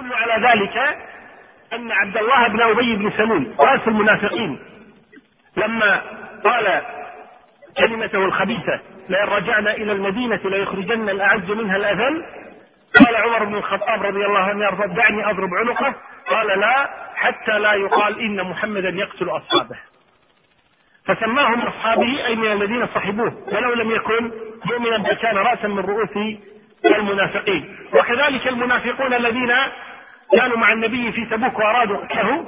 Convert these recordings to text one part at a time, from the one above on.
يدل على ذلك أن عبد الله بن أبي بن سلول رأس المنافقين لما قال كلمته الخبيثة لئن رجعنا إلى المدينة ليخرجن الأعز منها الأذل؟ قال عمر بن الخطاب رضي الله عنه يرضى دعني أضرب عنقه. قال لا حتى لا يقال إن محمدا يقتل أصحابه. فسماهم أصحابه أي من الذين صحبوه ولو لم يكن مؤمنا بل كان رأسا من رؤوس المنافقين. وكذلك المنافقون الذين كانوا مع النبي في تبوك وأرادوا قتله.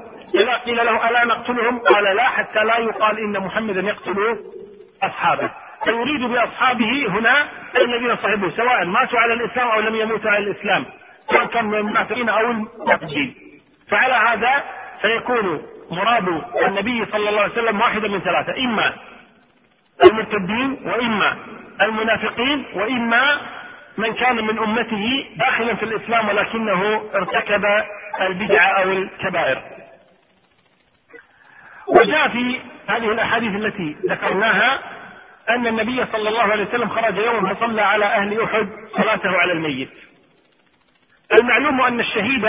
قيل له ألا نقتلهم؟ قال لا حتى لا يقال إن محمدا يقتل أصحابه. فيريد بأصحابه هنا الذين صحبوه سواء ماتوا على الإسلام أو لم يموتوا على الإسلام سواء كان من المنافقين أو المعتدين فعلى هذا فيكون مراد النبي صلى الله عليه وسلم واحدا من ثلاثة إما المرتدين وإما المنافقين وإما من كان من أمته داخلا في الإسلام ولكنه ارتكب البدع أو الكبائر. وجاء في هذه الأحاديث التي ذكرناها أن النبي صلى الله عليه وسلم خرج يوما فصلى على أهل أحد صلاته على الميت. المعلوم أن الشهيد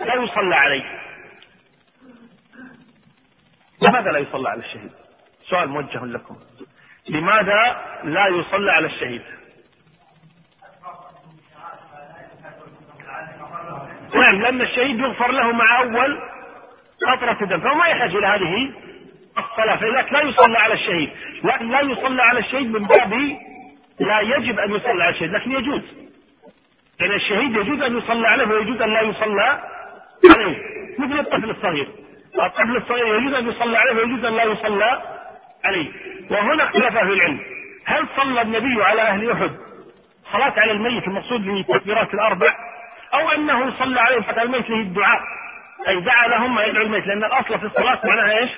لا يصلى عليه. لماذا لا يصلى على الشهيد؟ سؤال موجه لكم. لماذا لا يصلى على الشهيد؟ نعم لأن الشهيد يغفر له مع أول قطرة دم فهو ما يحتاج إلى هذه الصلاة فلذلك لا يصلى على الشهيد لكن لا يصلى على الشهيد من باب لا يجب أن يصلى على الشهيد لكن يجوز. يعني الشهيد يجوز أن يصلى عليه ويجوز أن لا يصلى عليه مثل الطفل الصغير. الطفل الصغير يجوز أن يصلى عليه ويجوز أن لا يصلى عليه وهنا اختلف أهل العلم. هل صلى النبي على أهل أحد؟ صلاة على الميت المقصود بالتكبيرات الأربع؟ أو أنه صلى عليهم حتى الميت له الدعاء. أي دعا لهم ما يدعو الميت لأن الأصل في الصلاة معناها إيش؟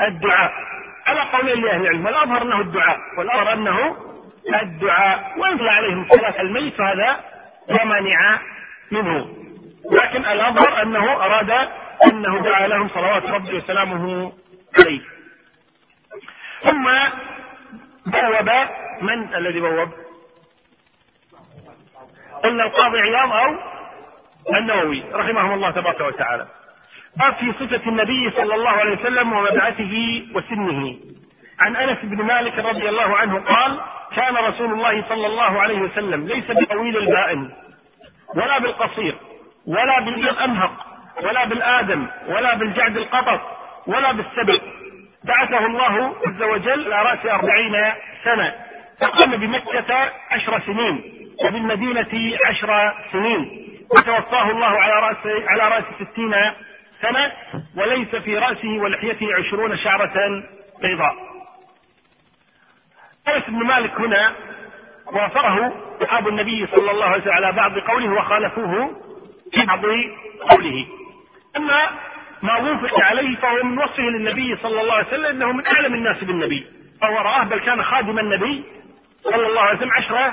الدعاء. على قولين لأهل العلم الأظهر أنه الدعاء والأظهر أنه الدعاء. وإن صلى عليهم صلاة الميت فهذا لا مانع منه. لكن الأظهر أنه أراد أنه دعا لهم صلوات ربي وسلامه عليه. ثم بوب من الذي بوب؟ قلنا القاضي عياض أو النووي رحمهم الله تبارك وتعالى. باب في صفة النبي صلى الله عليه وسلم ومبعثه وسنه. عن أنس بن مالك رضي الله عنه قال كان رسول الله صلى الله عليه وسلم ليس بطويل البائن ولا بالقصير ولا بالأمهق ولا بالآدم ولا بالجعد القطط ولا بالسبق بعثه الله عز وجل على رأس أربعين سنة فقام بمكة عشر سنين وبالمدينة عشر سنين. وتوفاه الله على رأس على رأس ستين سنة وليس في رأسه ولحيته عشرون شعرة بيضاء. أنس بن مالك هنا وافره أصحاب النبي صلى الله عليه وسلم على بعض قوله وخالفوه في بعض قوله. أما ما وفق عليه فهو من وصفه للنبي صلى الله عليه وسلم أنه من أعلم الناس بالنبي. فهو رآه بل كان خادم النبي صلى الله عليه وسلم عشر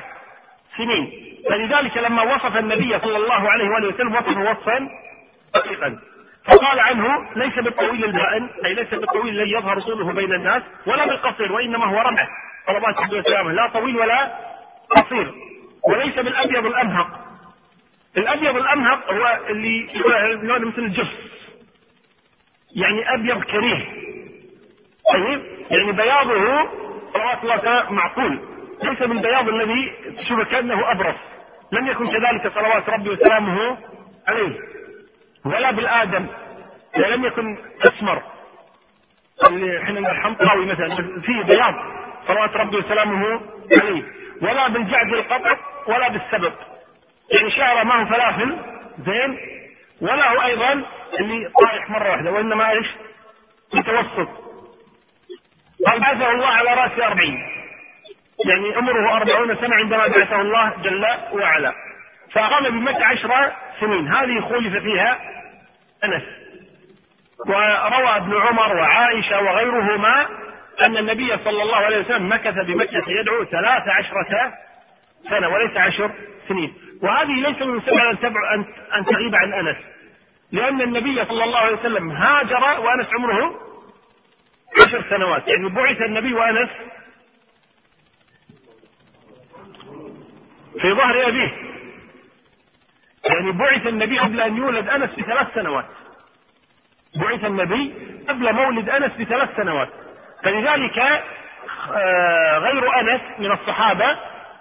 سنين. فلذلك لما وصف النبي صلى الله عليه وآله وسلم وصفه وصفا دقيقا. فقال عنه ليس بالطويل البائن أي ليس بالطويل الذي يظهر طوله بين الناس ولا بالقصير وإنما هو رمح. صلوات الله وسلامه. لا طويل ولا قصير. وليس بالأبيض الامهق الأبيض الامهق هو اللي يقول مثل الجف يعني أبيض كريه. طيب؟ يعني بياضه صلوات الله معقول. ليس بالبياض الذي تشوفه كأنه أبرص. لم يكن كذلك صلوات ربي وسلامه عليه. ولا بالآدم. لم يكن أسمر. اللي حين الحمطاوي مثلا فيه بياض. صلوات ربي وسلامه عليه. ولا بالجعد القطع ولا بالسبب يعني شعره ما هو فلافل زين. ولا هو أيضا اللي طايح مرة واحدة وإنما إيش؟ متوسط. قال بعثه الله على رأس أربعين. يعني عمره أربعون سنة عندما بعثه الله جل وعلا. فأقام بمكة عشر سنين. هذه خولف فيها أنس. وروى ابن عمر وعائشة وغيرهما أن النبي صلى الله عليه وسلم مكث بمكة يدعو ثلاث عشرة سنة وليس عشر سنين. وهذه ليس من سبب أن, أن تغيب عن أنس. لأن النبي صلى الله عليه وسلم هاجر وأنس عمره عشر سنوات. يعني بعث النبي وأنس في ظهر أبيه. يعني بعث النبي قبل أن يولد أنس بثلاث سنوات. بعث النبي قبل مولد أنس بثلاث سنوات. فلذلك آه، غير أنس من الصحابة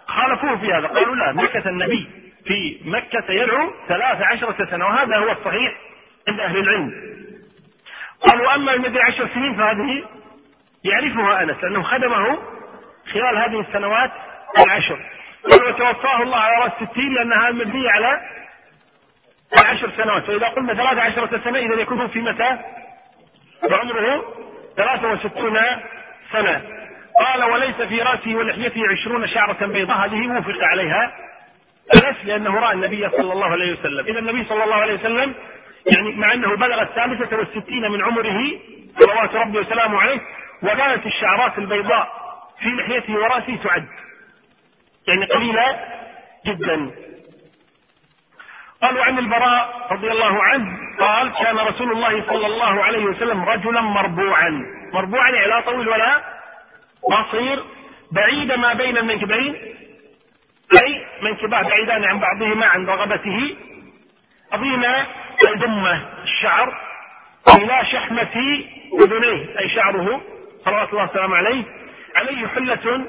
خالفوه في هذا. قالوا لا مكث النبي في مكة يدعو ثلاث عشرة سنة وهذا هو الصحيح عند أهل العلم. قالوا أما المدة عشر سنين فهذه يعرفها أنس لأنه خدمه خلال هذه السنوات العشر. قالوا وتوفاه الله على رأس الستين لأنها مبنية على عشر سنوات. فإذا قلنا ثلاث عشرة سنة إذا يكون في متى؟ وعمره ثلاثة وستون سنة. قال وليس في رأسه ولحيته عشرون شعرة بيضاء. هذه وفق عليها أنس لأنه رأى النبي صلى الله عليه وسلم. إذا النبي صلى الله عليه وسلم يعني مع أنه بلغ الثالثة والستين من عمره صلوات ربي وسلامه عليه وكانت الشعرات البيضاء في لحيته ورأسه تعد. يعني قليلة جدا. قالوا عن البراء رضي الله عنه قال كان رسول الله صلى الله عليه وسلم رجلا مربوعا. مربوعا يعني لا طويل ولا قصير بعيد ما بين المنكبين أي منكباه بعيدان عن بعضهما عن رغبته. عظيم الدمة الشعر إلى شحمة أذنيه أي شعره صلوات الله وسلامه عليه. عليه حلة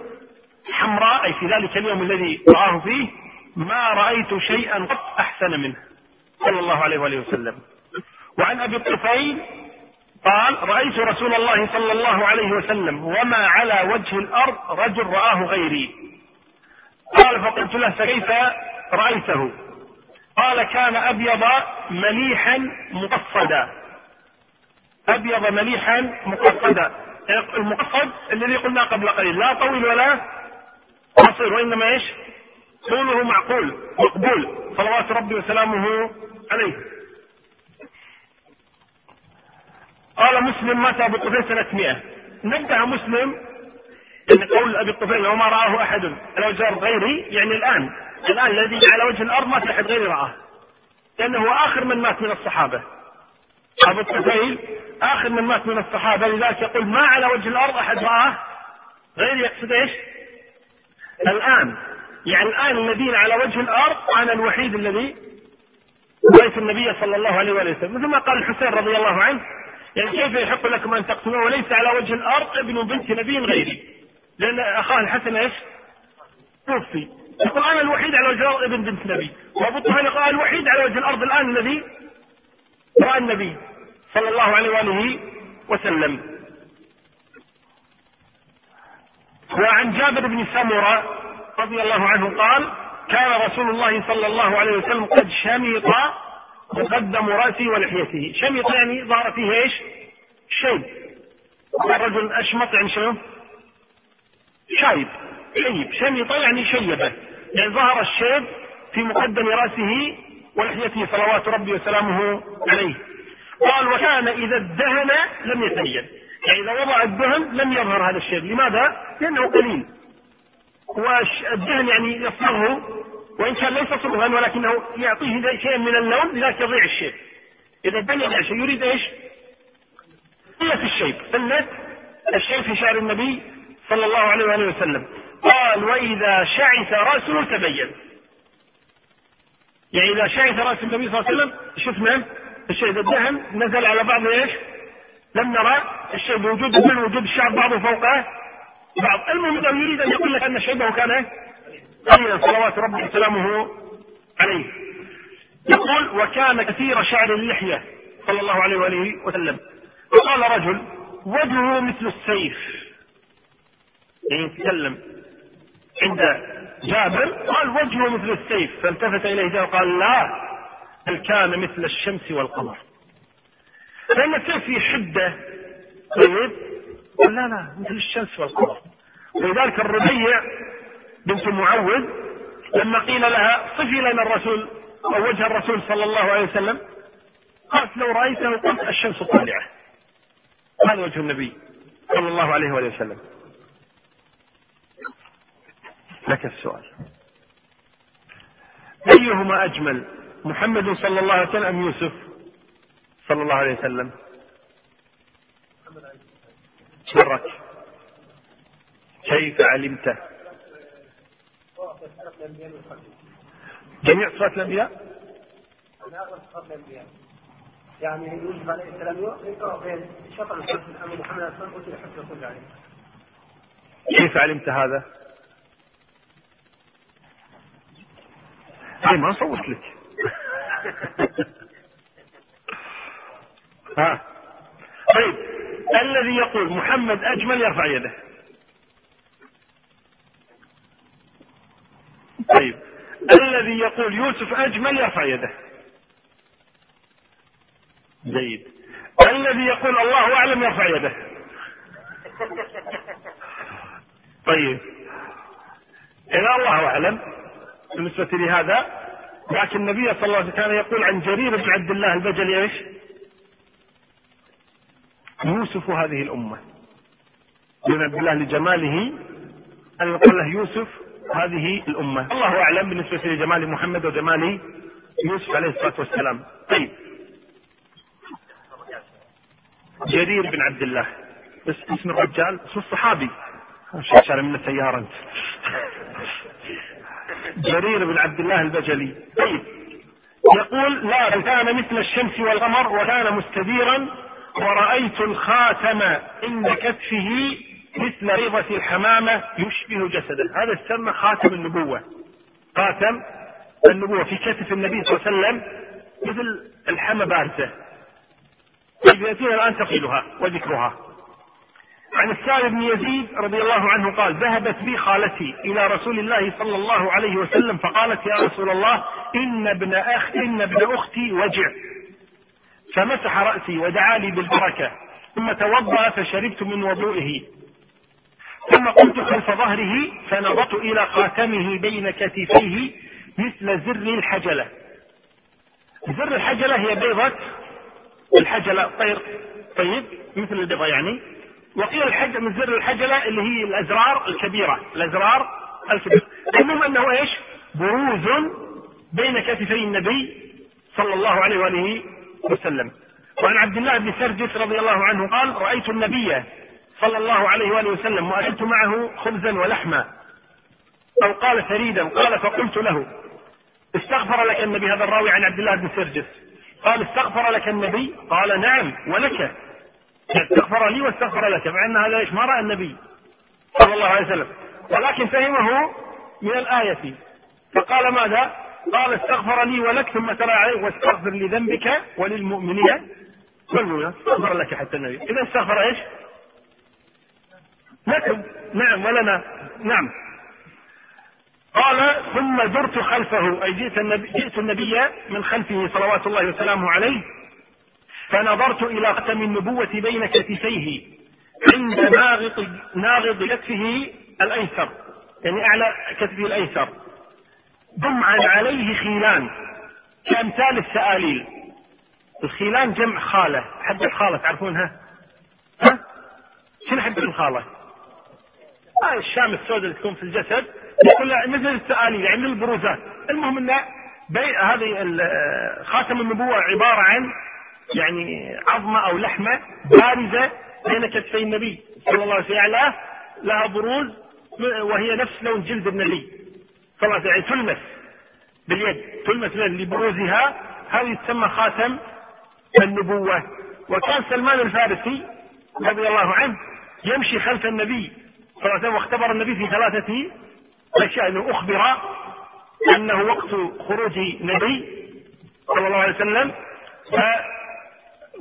حمراء أي في ذلك اليوم الذي رآه فيه ما رأيت شيئا قط أحسن منه. صلى الله عليه وآله وسلم. وعن أبي الطفيل قال رأيت رسول الله صلى الله عليه وسلم وما على وجه الأرض رجل رآه غيري. قال فقلت له فكيف رأيته؟ قال كان أبيض مليحا مقصدا. أبيض مليحا مقصدا. المقصد الذي قلنا قبل قليل لا طويل ولا قصير وإنما إيش؟ طوله معقول مقبول. صلوات ربي وسلامه عليه. قال مسلم مات أبو الطفيل سنة 100 نبه مسلم إن قول أبي الطفيل وما رآه أحد. على وجه الأرض غيري يعني الآن الآن الذي على وجه الأرض ما في أحد غيري رآه. لأنه هو آخر من مات من الصحابة. أبو الطفيل آخر من مات من الصحابة. لذلك يقول ما على وجه الأرض أحد رآه. غير يقصد إيش؟ الآن يعني الآن الذين على وجه الأرض أنا الوحيد الذي رأيت النبي صلى الله عليه وآله وسلم. مثل ما قال الحسين رضي الله عنه يعني كيف يحق لكم أن تقتلوه وليس على وجه الأرض ابن بنت نبي غيري؟ لأن أخاه الحسن إيش؟ توفي. يقول أنا الوحيد على وجه الأرض ابن بنت نبي. وأبو طفيل يقول الوحيد على وجه الأرض الآن الذي رأى النبي صلى الله عليه وآله وسلم. وعن جابر بن سمرة رضي الله عنه قال كان رسول الله صلى الله عليه وسلم قد شمط مقدم رأسه ولحيته. شمط يعني ظهر فيه إيش؟ شيب. الرجل أشمط يعني شنو؟ شايب. شيب. شمط يعني شيبه. يعني ظهر الشيب في مقدم رأسه ولحيته صلوات ربي وسلامه عليه. قال وكان إذا ادهن لم يتبين يعني إذا وضع الدهن لم يظهر هذا الشيب لماذا؟ لأنه قليل والدهن يعني يصبغه وإن كان ليس صبغا ولكنه يعطيه شيء من اللون لذلك يضيع الشيب إذا بني شيء يريد إيش؟ قلة الشيب قلة الشيب في شعر النبي صلى الله عليه وآله وسلم قال وإذا شعث رأسه تبين يعني إذا شعث رأس النبي صلى الله عليه وسلم شفنا الشيء إذا الدهن نزل على بعض إيش؟ لم نرى الشيء بوجود من وجود الشعر بعضه فوقه بعض. المهم انه يريد أن يقول لك أن شيبه كان قليلا صلوات ربي وسلامه عليه. يقول وكان كثير شعر اللحية صلى الله عليه وآله وسلم. وقال رجل وجهه مثل السيف. يعني يتكلم عند جابر قال وجهه مثل السيف. فالتفت إليه جابر قال لا بل كان مثل الشمس والقمر. لأن السيف فيه حده طيب. قال لا لا مثل الشمس والقمر. ولذلك الربيع بنت معوذ لما قيل لها صفي لنا الرسول أو وجه الرسول صلى الله عليه وسلم قالت لو رأيته قلت الشمس طالعة. هذا وجه النبي صلى الله عليه وآله وسلم. لك السؤال. أيهما أجمل؟ محمد صلى الله عليه وسلم أم يوسف؟ صلى الله عليه وسلم. سرك كيف علمت؟ جميع صفات الأنبياء؟ يعني يوسف عليه السلام بين شطر محمد عليه. كيف علمت هذا؟ أي ما صوت لك. ها. طيب الذي يقول محمد أجمل يرفع يده. طيب الذي يقول يوسف أجمل يرفع يده. جيد. الذي يقول الله أعلم يرفع يده. طيب إذا الله أعلم بالنسبة لهذا لكن النبي صلى الله عليه وسلم كان يقول عن جرير بن عبد الله البجلي إيش؟ يوسف هذه الأمة. بن عبد الله لجماله أن يقول له يوسف هذه الأمة. الله أعلم بالنسبة لجمال محمد وجمال يوسف عليه الصلاة والسلام. طيب. جرير بن عبد الله. اسم الرجال اسم الصحابي. شارع من السيارة أنت. جرير بن عبد الله البجلي. طيب. يقول لا كان مثل الشمس والقمر وكان مستديرا ورأيت الخاتم عند كتفه مثل ريضة الحمامة يشبه جسده. هذا يسمى خاتم النبوة. خاتم النبوة في كتف النبي صلى الله عليه وسلم مثل الحمى بارزة. طيب يأتينا الآن تقيلها وذكرها. عن السائب بن يزيد رضي الله عنه قال ذهبت بي خالتي إلى رسول الله صلى الله عليه وسلم فقالت يا رسول الله إن ابن اخ إن ابن أختي وجع. فمسح رأسي ودعا لي بالبركة ثم توضأ فشربت من وضوئه. ثم قمت خلف ظهره فنظرت إلى خاتمه بين كتفيه مثل زر الحجلة. زر الحجلة هي بيضة الحجلة طير طيب مثل البيضة يعني. وقيل الحج من زر الحجلة اللي هي الأزرار الكبيرة الأزرار الكبيرة المهم أنه إيش؟ بروز بين كتفي النبي صلى الله عليه وآله وسلم. وعن عبد الله بن سرجس رضي الله عنه قال رأيت النبي صلى الله عليه وآله وسلم وأكلت معه خبزا ولحما. أو قال ثريدا قال فقلت له استغفر لك النبي. هذا الراوي عن عبد الله بن سرجس. قال استغفر لك النبي؟ قال نعم ولك. استغفر لي واستغفر لك مع أن هذا إيش؟ ما رأى النبي صلى الله عليه وسلم. ولكن فهمه من الآية. فقال ماذا؟ قال استغفر لي ولك ثم تلا عليه واستغفر لذنبك وللمؤمنين. والمؤمنات استغفر لك حتى النبي. إذا استغفر إيش؟ لكم نعم ولنا نعم. قال ثم درت خلفه. أي جئت النبي, جئت النبي من خلفه صلوات الله وسلامه عليه فنظرت إلى ختم النبوة بين كتفيه عند ناغط ناغض كتفه الأيسر. يعني أعلى كتفه الأيسر. ضمعا عليه خيلان كأمثال السآليل الخيلان جمع خالة حبة خالة تعرفونها ها؟ شنو حبة الخالة؟ آه الشام السوداء اللي تكون في الجسد يقول مثل السآليل يعني البروزات المهم انه هذه خاتم النبوة عبارة عن يعني عظمة أو لحمة بارزة بين كتفي النبي صلى الله عليه وسلم يعني لها بروز وهي نفس لون جلد النبي صلى الله عليه وسلم تلمس باليد تلمس لبروزها. هذه تسمى خاتم النبوة. وكان سلمان الفارسي رضي الله عنه يمشي خلف النبي صلى الله عليه وسلم واختبر النبي في ثلاثة أشياء. أنه أخبر أنه وقت خروج نبي صلى الله عليه وسلم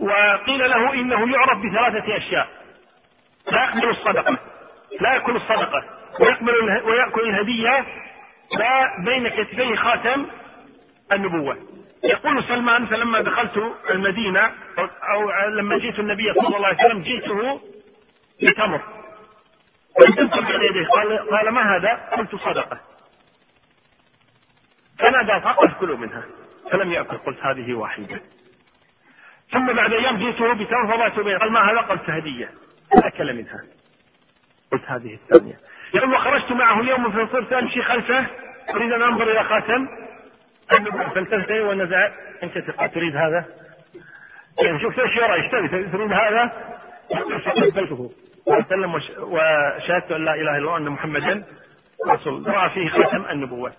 وقيل له إنه يعرف بثلاثة أشياء. لا يقبل الصدقة لا يأكل الصدقة ويقبل ويأكل الهدية لا بين كتفيه خاتم النبوة. يقول سلمان فلما دخلت المدينة أو لما جئت النبي صلى الله عليه وسلم جئته بتمر قال قال ما هذا؟ قلت صدقة. فنادى فقط كلوا منها. فلم يأكل. قلت هذه واحدة. ثم بعد أيام جئته بتمر فضعت بين قال ما هذا؟ قلت هدية. أكل منها. قلت هذه الثانية. يقول وخرجت معه اليوم فصرت أمشي خلفه أريد أن أنظر إلى خاتم. فالتفت ونزع. انكسر تريد هذا؟ يعني شوف إيش يرى؟ يشتري تريد هذا؟ فقبلته وسلم وشهدت أن لا إله إلا الله ان محمدا رسول. رأى فيه خاتم النبوة.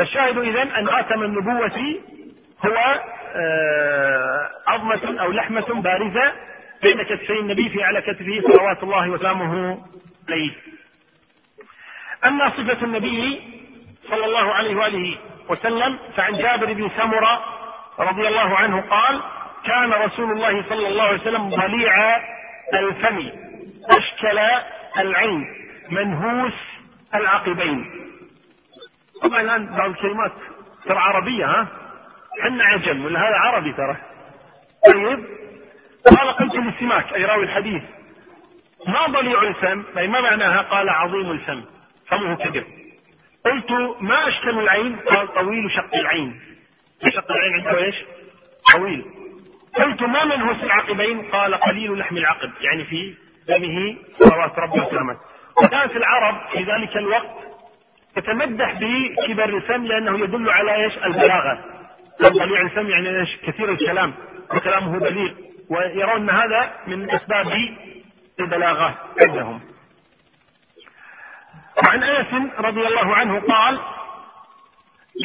الشاهد اذا أن خاتم النبوة هو آه، عظمة أو لحمة بارزة بين كتفي النبي في أعلى كتفه صلوات الله وسلامه عليه. أما صفة النبي صلى الله عليه وآله وسلم فعن جابر بن سمرة رضي الله عنه قال كان رسول الله صلى الله عليه وسلم ضليع الفم أشكل العين منهوس العقبين. طبعا الآن بعض الكلمات ترى عربية ها؟ حنا عجم ولا هذا عربي ترى؟ طيب. قال قلت للسماك أي راوي الحديث ما ضليع الفم؟ أي ما معناها قال عظيم الفم؟ فمه كبير قلت ما أشكل العين؟ قال طويل شق العين. شق العين عنده إيش؟ طويل. قلت ما منهوس العقبين؟ قال قليل لحم العقب. يعني في دمه صلوات ربي وسلامته وكانت العرب في ذلك الوقت تتمدح بكبر الفم لأنه يدل على إيش؟ البلاغة. ضليع الفم يعني إيش؟ كثير الكلام. وكلامه بليغ ويرون هذا من أسباب البلاغة عندهم. وعن انس رضي الله عنه قال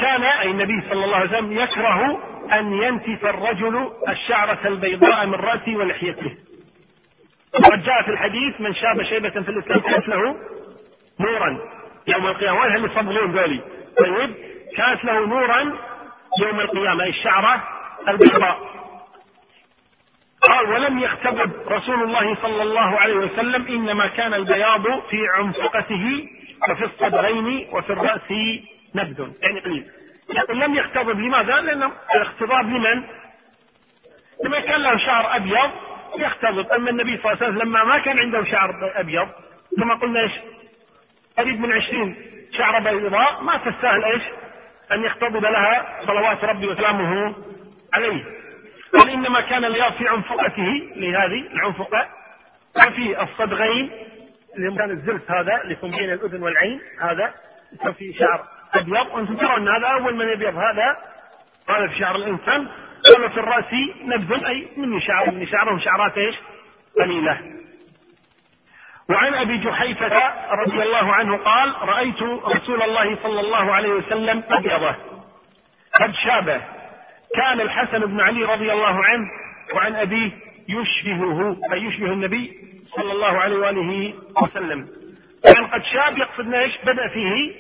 كان أي النبي صلى الله عليه وسلم يكره أن ينتف الرجل الشعرة البيضاء من رأسه ولحيته. وقد جاء في الحديث من شاب شيبة في الإسلام كانت له نورا يوم القيامة. وين اللي يصبغون ذولي طيب كانت له نورا يوم القيامة أي الشعرة البيضاء. قال ولم يختبب رسول الله صلى الله عليه وسلم إنما كان البياض في عنفقته وفي الصدغين وفي الرأس نبذ يعني قليل لكن لم يختبب لماذا؟ لأن الاختباب لمن؟ لما كان له شعر أبيض يختلط أما النبي صلى الله عليه وسلم لما ما كان عنده شعر أبيض كما قلنا إيش؟ قريب من عشرين شعر بيضاء ما تستاهل إيش؟ أن يختضب لها صلوات ربي وسلامه عليه بل إنما كان الياض في عنفقته لهذه العنفقة وفي الصدغين اللي كان الزلف هذا يكون بين الأذن والعين هذا يكون في شعر أبيض وأنتم ترون هذا أول من يبيض هذا هذا في شعر الإنسان قال في الرأس نبذ أي مني شعر مني شعرهم شعرات إيش؟ قليلة. وعن أبي جحيفة رضي الله عنه قال رأيت رسول الله صلى الله عليه وسلم أبيضه قد شابه كان الحسن بن علي رضي الله عنه وعن أبيه يشبهه أي يشبه النبي صلى الله عليه وآله وسلم. يعني قد شاب يقصد إيش؟ بدأ فيه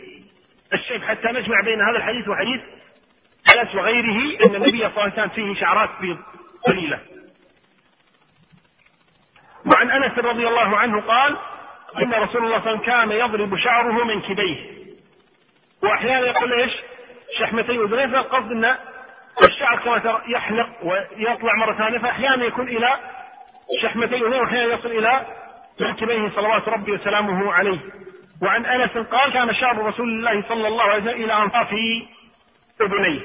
الشيب حتى نجمع بين هذا الحديث وحديث انس وغيره إن النبي صلى الله عليه وسلم فيه شعرات بيض قليلة. وعن أنس رضي الله عنه قال إن رسول الله صلى الله عليه وسلم كان يضرب شعره من كبيه. وأحيانا يقول إيش؟ شحمتي اذنيه فالقصد إن الشعر كما ترى يحلق ويطلع مرة ثانية فأحيانا يكون إلى شحمتي اذنيه واحيانا يصل إلى منكبيه صلوات ربي وسلامه عليه. وعن أنس قال كان شعر رسول الله صلى الله عليه وسلم إلى أنصاف اذنيه.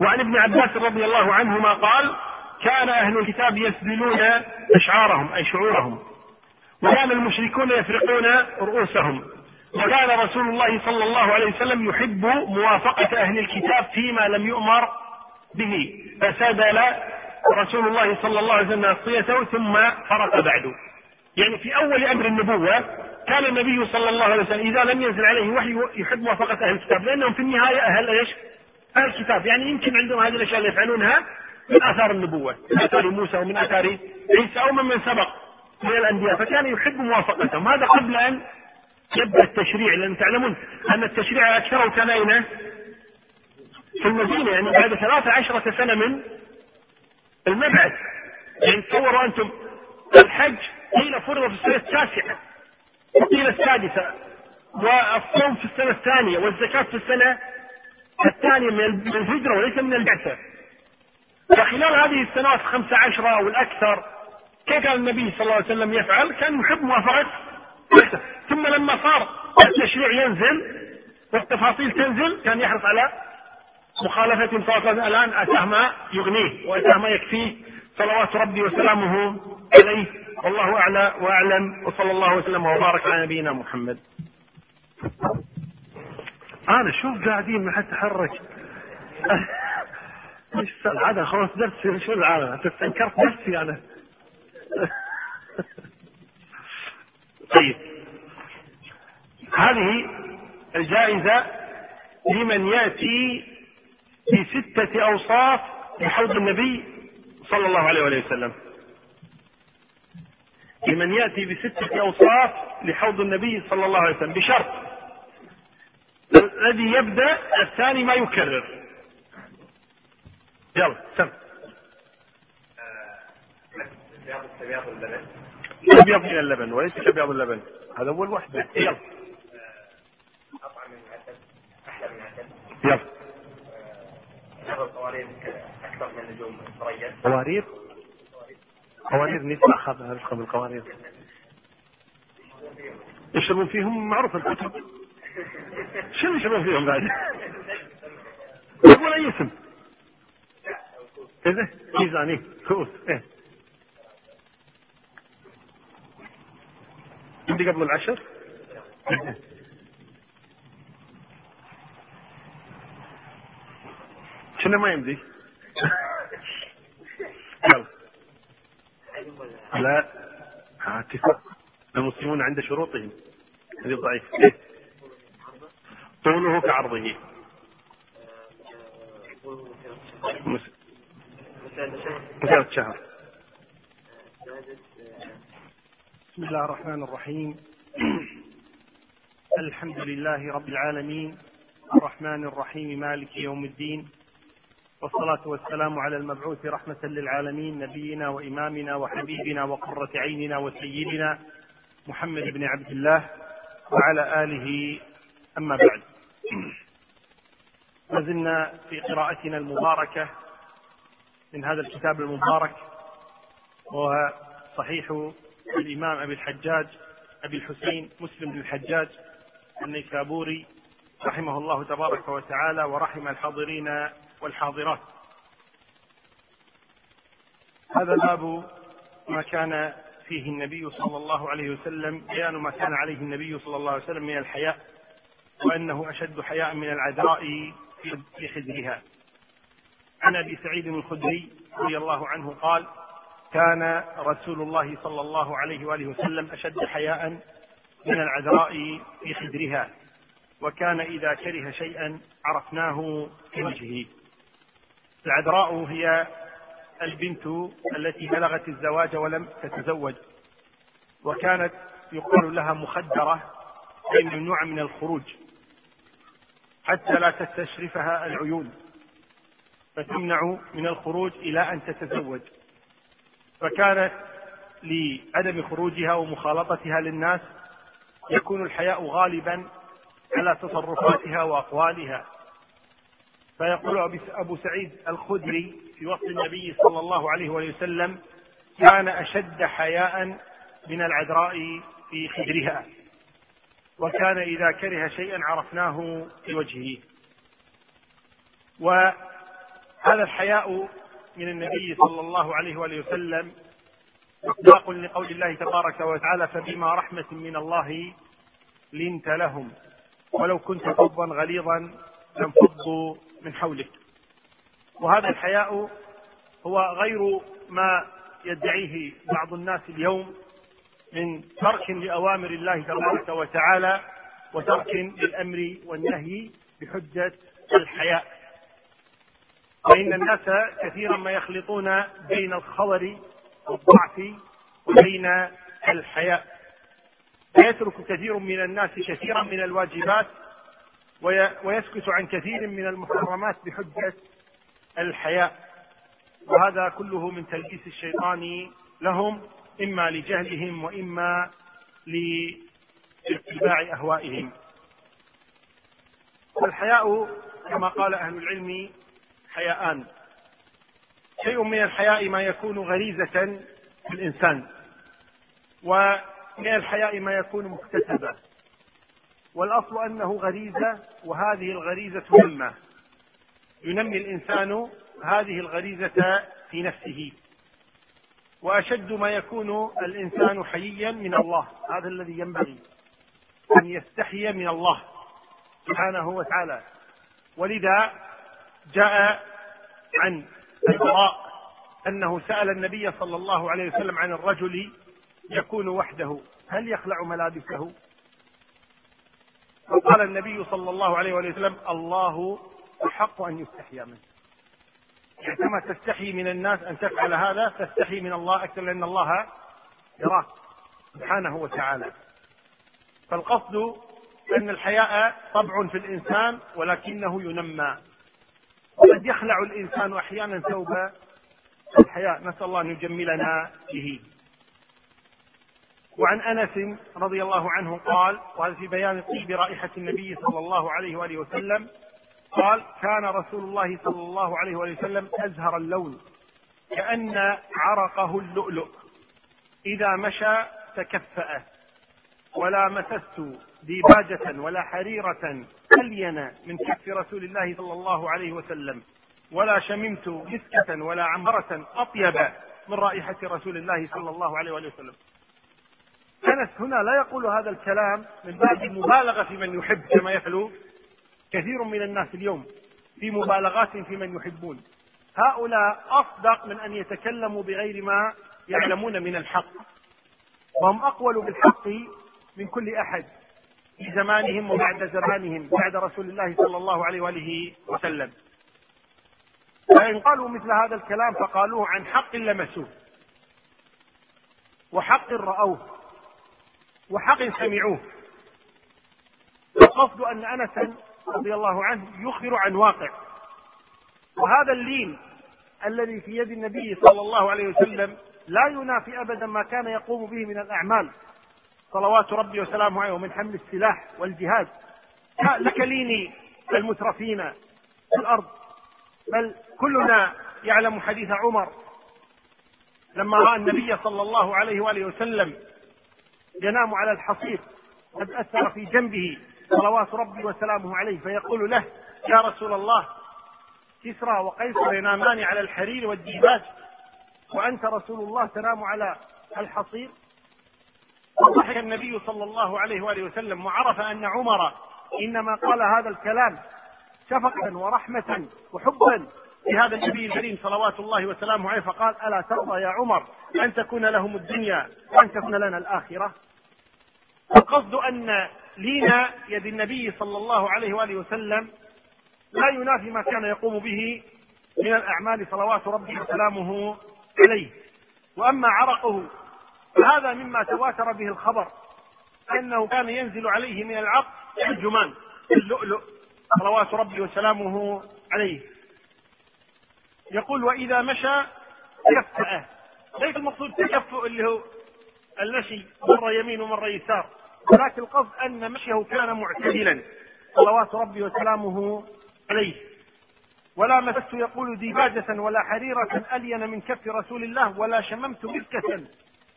وعن ابن عباس رضي الله عنهما قال كان أهل الكتاب يسبلون أشعارهم أي شعورهم وكان المشركون يفرقون رؤوسهم وكان رسول الله صلى الله عليه وسلم يحب موافقة أهل الكتاب فيما لم يؤمر به فسدل رسول الله صلى الله عليه وسلم ناصيته ثم فرق بعده يعني في أول أمر النبوة كان النبي صلى الله عليه وسلم إذا لم ينزل عليه وحي يحب موافقة أهل الكتاب لأنهم في النهاية أهل إيش؟ أهل الكتاب يعني يمكن عندهم هذه الأشياء اللي يفعلونها من آثار النبوة من آثار موسى ومن آثار عيسى أو من من سبق من الأنبياء فكان يحب موافقتهم هذا قبل أن يبدأ التشريع لأن تعلمون أن التشريع أكثره كان أين؟ في المدينة يعني بعد ثلاثة عشرة سنة من المبعث. يعني تصوروا أنتم الحج قيل فرض في السنة التاسعة وقيل السادسة والصوم في السنة الثانية والزكاة في السنة الثانية من الهجرة وليس من البعثة. فخلال هذه السنوات الخمسة عشرة والأكثر كيف كان النبي صلى الله عليه وسلم يفعل؟ كان يحب موافقة ثم لما صار التشريع ينزل والتفاصيل تنزل كان يحرص على مخالفة صلى الآن أتاه ما يغنيه وأتاه ما يكفيه صلوات ربي وسلامه عليه. والله أعلى وأعلم. وصلى الله وسلم وبارك على نبينا محمد. أنا شوف قاعدين ما حد تحرك إيش هذا خلاص درس شو العالم؟ تستنكرت نفسي أنا. طيب. هذه الجائزة لمن يأتي بستة أوصاف لحوض النبي صلى الله عليه وآله وسلم. لمن يأتي بستة أوصاف لحوض النبي صلى الله عليه وسلم بشرط. الذي يبدأ الثاني ما يكرر. يلا سم. بياض اللبن أبيض من اللبن وليس كبياض اللبن. هذا أول وحدة يلا. اطعم من العسل أحلى من العسل يلا. شهر القوارير أكثر من نجوم قوارير؟ قوارير نسخة بالقوارير يشربون فيهم معروف الكتب. شنو يشربون فيهم بعد؟ يقول أي اسم. ميزان إيه كؤوس إيه. عندي قبل العشر؟ شنو ما يمدي يلا. لا. ها، اتفاق المسلمون عند شروطهم. هذه ضعيف إيه؟ طوله كعرضه. مس- مسيرة شهر. بسم الله الرحمن الرحيم. الحمد لله رب العالمين. الرحمن الرحيم. مالك يوم الدين. والصلاة والسلام على المبعوث رحمة للعالمين نبينا وإمامنا وحبيبنا وقرة عيننا وسيدنا محمد بن عبد الله وعلى آله. أما بعد ما زلنا في قراءتنا المباركة من هذا الكتاب المبارك وهو صحيح الإمام أبي الحجاج أبي الحسين مسلم بن الحجاج النيسابوري رحمه الله تبارك وتعالى ورحم الحاضرين والحاضرات. هذا باب ما كان فيه النبي صلى الله عليه وسلم بيان ما كان عليه النبي صلى الله عليه وسلم من الحياء وأنه أشد حياء من العذراء في- خدرها. عن أبي سعيد الخدري رضي الله عنه قال كان رسول الله صلى الله عليه وآله وسلم أشد حياء من العذراء في خدرها وكان إذا كره شيئا عرفناه في وجهه. العذراء هي البنت التي بلغت الزواج ولم تتزوج وكانت يقال لها مخدرة أي ممنوعه من الخروج حتى لا تستشرفها العيون فتمنع من الخروج إلى أن تتزوج. فكانت لعدم خروجها ومخالطتها للناس يكون الحياء غالبا على تصرفاتها وأقوالها. فيقول أبو سعيد الخدري في وصف النبي صلى الله عليه وسلم كان أشد حياء من العذراء في خدرها وكان إذا كره شيئا عرفناه في وجهه. وهذا الحياء من النبي صلى الله عليه وآله وسلم مصداق لقول الله تبارك وتعالى فبما رحمة من الله لنت لهم ولو كنت فظا غليظا لانفضوا من حولك. وهذا الحياء هو غير ما يدعيه بعض الناس اليوم من ترك لأوامر الله تبارك وتعالى وترك للأمر والنهي بحجة الحياء. فإن الناس كثيرا ما يخلطون بين الخور والضعف وبين الحياء. فيترك كثير من الناس كثيرا من الواجبات ويسكت عن كثير من المحرمات بحجة الحياء. وهذا كله من تلبيس الشيطان لهم إما لجهلهم وإما لاتباع أهوائهم. والحياء كما قال أهل العلم حياءان. شيء من الحياء ما يكون غريزة في الإنسان ومن الحياء ما يكون مكتسبا والأصل أنه غريزة وهذه الغريزة نمة ينمي الإنسان هذه الغريزة في نفسه. وأشد ما يكون الإنسان حييا من الله. هذا الذي ينبغي أن يستحي من الله سبحانه وتعالى. ولذا جاء عن البراء أنه سأل النبي صلى الله عليه وسلم عن الرجل يكون وحده. هل يخلع ملابسه؟ فقال النبي صلى الله عليه وسلم الله أحق أن يستحيا منه. يعني كما تستحي من الناس أن تفعل هذا تستحي من الله أكثر لأن الله يراك سبحانه وتعالى. فالقصد أن الحياء طبع في الإنسان ولكنه ينمى. وقد يخلع الإنسان أحيانا ثوب الحياء. نسأل الله أن يجملنا به. وعن أنس رضي الله عنه قال وهذا في بيان طيب رائحة النبي صلى الله عليه وآله وسلم قال كان رسول الله صلى الله عليه وآله وسلم أزهر اللون كأن عرقه اللؤلؤ. إذا مشى تكفأ ولا مسست ديباجة ولا حريرة ألين من كف رسول الله صلى الله عليه وسلم ولا شممت مسكة ولا عمرة أطيب من رائحة رسول الله صلى الله عليه وسلم. أنس هنا لا يقول هذا الكلام من باب المبالغة في من يحب كما يفعل كثير من الناس اليوم في مبالغات في من يحبون. هؤلاء أصدق من أن يتكلموا بغير ما يعلمون من الحق. وهم أقول بالحق من كل أحد في زمانهم وبعد زمانهم بعد رسول الله صلى الله عليه وآله وسلم. فإن قالوا مثل هذا الكلام فقالوه عن حق لمسوه وحق رأوه. وحق سمعوه. القصد أن أنسا رضي الله عنه يخبر عن واقع. وهذا اللين الذي في يد النبي صلى الله عليه وسلم لا ينافي أبدا ما كان يقوم به من الأعمال. صلوات ربي وسلامه عليه ومن حمل السلاح والجهاد. لكلين المترفين في الأرض. بل كلنا يعلم حديث عمر. لما رأى النبي صلى الله عليه وآله وسلم ينام على الحصير قد أثر في جنبه. صلوات ربي وسلامه عليه. فيقول له يا رسول الله كسرى وقيصر ينامان على الحرير والديباج وأنت رسول الله تنام على الحصير وضحك النبي صلى الله عليه وآله وسلم وعرف أن عمر إنما قال هذا الكلام شفقا ورحمة وحبا لهذا النبي الكريم صلوات الله وسلامه عليه. فقال ألا ترضى يا عمر أن تكون لهم الدنيا وأن تكون لنا الآخرة؟ القصد أن لين يد النبي صلى الله عليه وآله وسلم لا ينافي ما كان يقوم به من الأعمال صلوات ربه وسلامه عليه. وأما عرقه فهذا مما تواتر به الخبر أنه كان ينزل عليه من العرق الجمان اللؤلؤ صلوات ربي وسلامه عليه. يقول وإذا مشى تكفأ. ليس المقصود تكفؤ اللي هو المشي مرة يمين ومرة يسار. ولكن القصد أن مشيه كان معتدلا. صلوات ربي وسلامه عليه. ولا مسست يقول ديباجة ولا حريرة ألين من كف رسول الله ولا شممت مسكة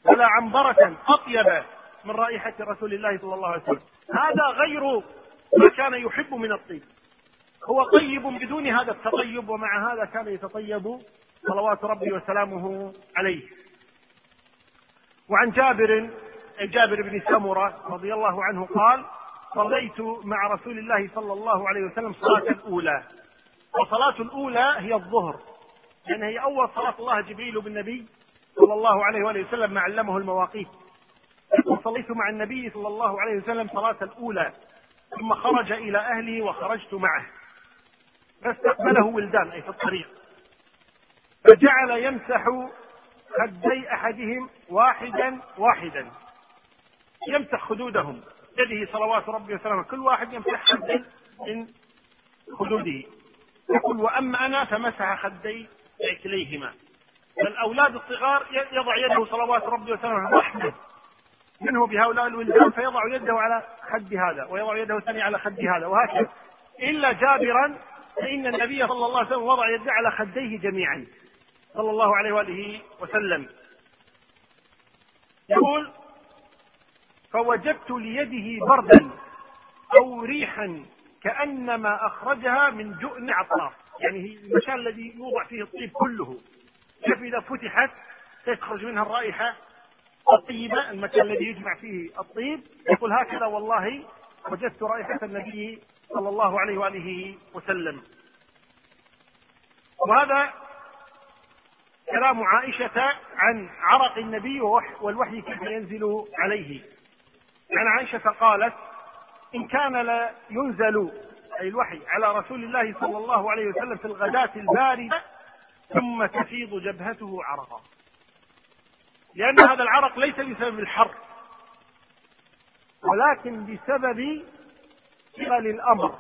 ولا عنبرة أطيب من رائحة رسول الله صلى الله عليه وسلم. هذا غير ما كان يحب من الطيب. هو طيب بدون هذا التطيب ومع هذا كان يتطيب صلوات ربي وسلامه عليه. وعن جابر جابر بن سمرة رضي الله عنه قال صليت مع رسول الله صلى الله عليه وسلم صلاة الأولى. والصلاة الأولى هي الظهر لأن هي أول صلاة الله جبريل بالنبي صلى الله عليه وآله وسلم ما علمه المواقيت. يقول صليت مع النبي صلى الله عليه وسلم صلاة الأولى ثم خرج إلى أهله وخرجت معه. فاستقبله ولدان أي في الطريق. فجعل يمسح خدي أحدهم واحدا واحدا يمسح خدودهم. يده صلوات ربي وسلامه. كل واحد يمسح خدا من خدوده. يقول وأما أنا فمسح خدي رجليهما. فالأولاد الصغار يضع يده صلوات ربي وسلامه رحمة منه بهؤلاء الولدان؟ فيضع يده على خد هذا ويضع يده الثانية على خد هذا وهكذا. إلا جابرا فإن النبي صلى الله عليه وسلم وضع يده على خديه جميعا. صلى الله عليه وآله وسلم. يقول فوجدت ليده بردا أو ريحا كأنما أخرجها من جؤن عطار يعني المكان الذي يوضع فيه الطيب كله. كيف إذا فتحت تخرج منها الرائحة الطيبة المكان الذي يجمع فيه الطيب. يقول هكذا والله وجدت رائحة النبي صلى الله عليه وآله وسلم. وهذا كلام عائشة عن عرق النبي والوحي كيف ينزل عليه. عن عائشة قالت إن كان لا ينزل أي الوحي على رسول الله صلى الله عليه وسلم في الغداة الباردة ثم تفيض جبهته عرقا. لأن هذا العرق ليس بسبب الحر ولكن بسبب ثقل الأمر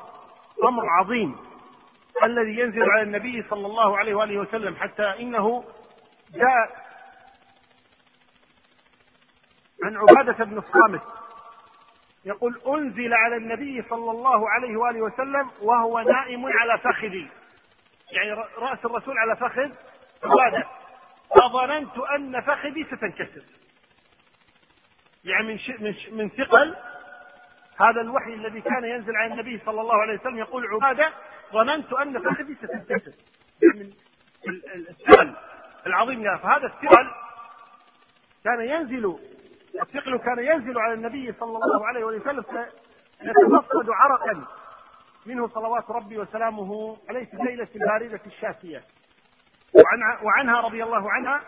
أمر عظيم الذي ينزل على النبي صلى الله عليه وآله وسلم حتى إنه جاء عن عبادة بن الصامت. يقول أنزل على النبي صلى الله عليه وآله وسلم وهو نائم على فخذي. يعني رأس الرسول على فخذ عبادة. فظننت أن فخذي ستنكسر. يعني من من من ثقل هذا الوحي الذي كان ينزل على النبي صلى الله عليه وسلم يقول عبادة. ظننت أن فخذي ستنكسر. يعني الثقل. العظيم فهذا الثقل كان ينزل الثقل كان ينزل على النبي صلى الله عليه وسلم فيتفقد عرقا منه صلوات ربي وسلامه عليه في الليلة الباردة الشاسية. وعن وعنها رضي الله عنها